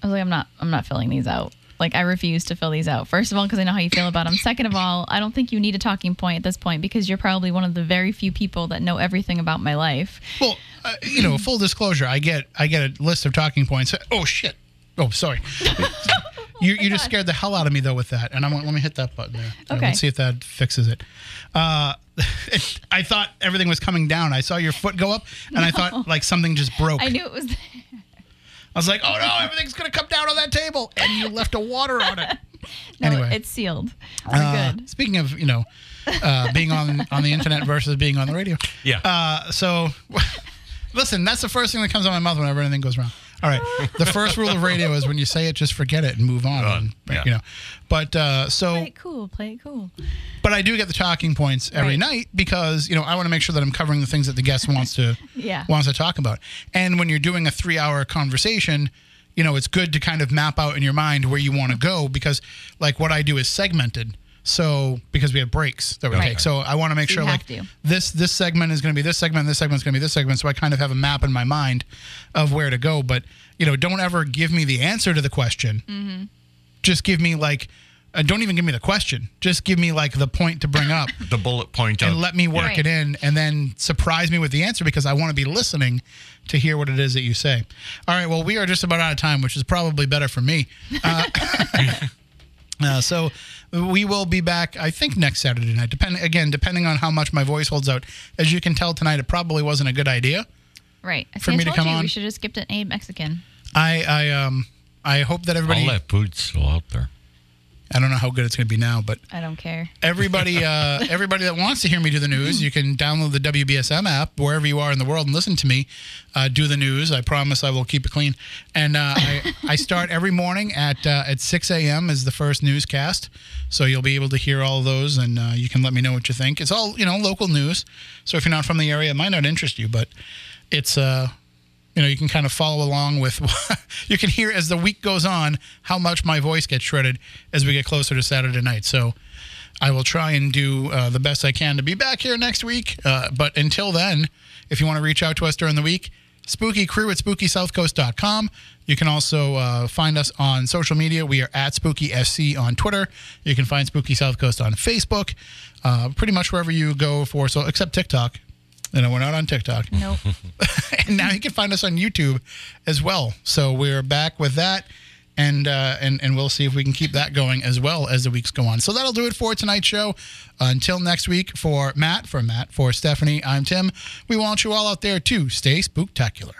I was like, "I'm not, I'm not filling these out." Like I refuse to fill these out. First of all, because I know how you feel about them. Second of all, I don't think you need a talking point at this point because you're probably one of the very few people that know everything about my life. Well, uh, you know, full disclosure, I get I get a list of talking points. Oh shit. Oh, sorry. you you just scared the hell out of me though with that, and I want let me hit that button there. Okay. Let's see if that fixes it. Uh, it- I thought everything was coming down. I saw your foot go up, and I thought like something just broke. I knew it was. I was like, oh no, everything's gonna come down on that table, and you left a water on it. No, Anyway. it's sealed. We're Uh, good. Speaking of, you know, uh, being on on the internet versus being on the radio. Yeah. Uh, so, listen, that's the first thing that comes out of my mouth whenever anything goes wrong. All right. The first rule of radio is when you say it, just forget it and move on. Right, and, yeah. You know, but uh, so, Play it cool. Play it cool. but I do get the talking points every Right. night because you know I want to make sure that I'm covering the things that the guest wants to Yeah. wants to talk about. And when you're doing a three hour conversation, you know, it's good to kind of map out in your mind where you want to go because like what I do is segmented. So because we have breaks that we Right. take. So I want to make So sure like to. this this segment is going to be this segment, this segment is going to be this segment. So I kind of have a map in my mind of where to go. But you know, don't ever give me the answer to the question. Mm-hmm. Just give me like, uh, don't even give me the question. Just give me like the point to bring up the bullet point and of let me work Right. it in and then surprise me with the answer because I want to be listening to hear what it is that you say. All right, well, we are just about out of time, which is probably better for me. Uh, uh, so we will be back, I think, next Saturday night. Depending again, depending on how much my voice holds out. As you can tell tonight, it probably wasn't a good idea. Right. I For see, I me to come you on? we should have skipped an A Mexican. I, I, um, I hope that everybody. all that food's still out there. I don't know how good it's going to be now, but I don't care. everybody uh, everybody that wants to hear me do the news you can download the wbsm app wherever you are in the world and listen to me uh, do the news. I promise i will keep it clean. And uh, I, I start every morning at uh, at 6 a.m is the first newscast. So you'll be able to hear all of those and uh, you can let me know what you think. It's all you know local news. So if you're not from the area it might not interest you but it's uh you know, you can kind of follow along with. you can hear as the week goes on how much my voice gets shredded as we get closer to Saturday night. So I will try and do uh, the best I can to be back here next week. Uh, but until then, if you want to reach out to us during the week, spooky crew at spookysouthcoast.com. You can also uh, find us on social media. We are at Spooky SC on Twitter. You can find Spooky South Coast on Facebook. Uh, pretty much wherever you go for so except TikTok. You know, we're not on TikTok Nope. and now you can find us on YouTube as well. So we're back with that, and uh, and and we'll see if we can keep that going as well as the weeks go on. So that'll do it for tonight's show. until next week, for Matt, for Matt, for Stephanie, I'm Tim. We want you all out there to stay spooktacular.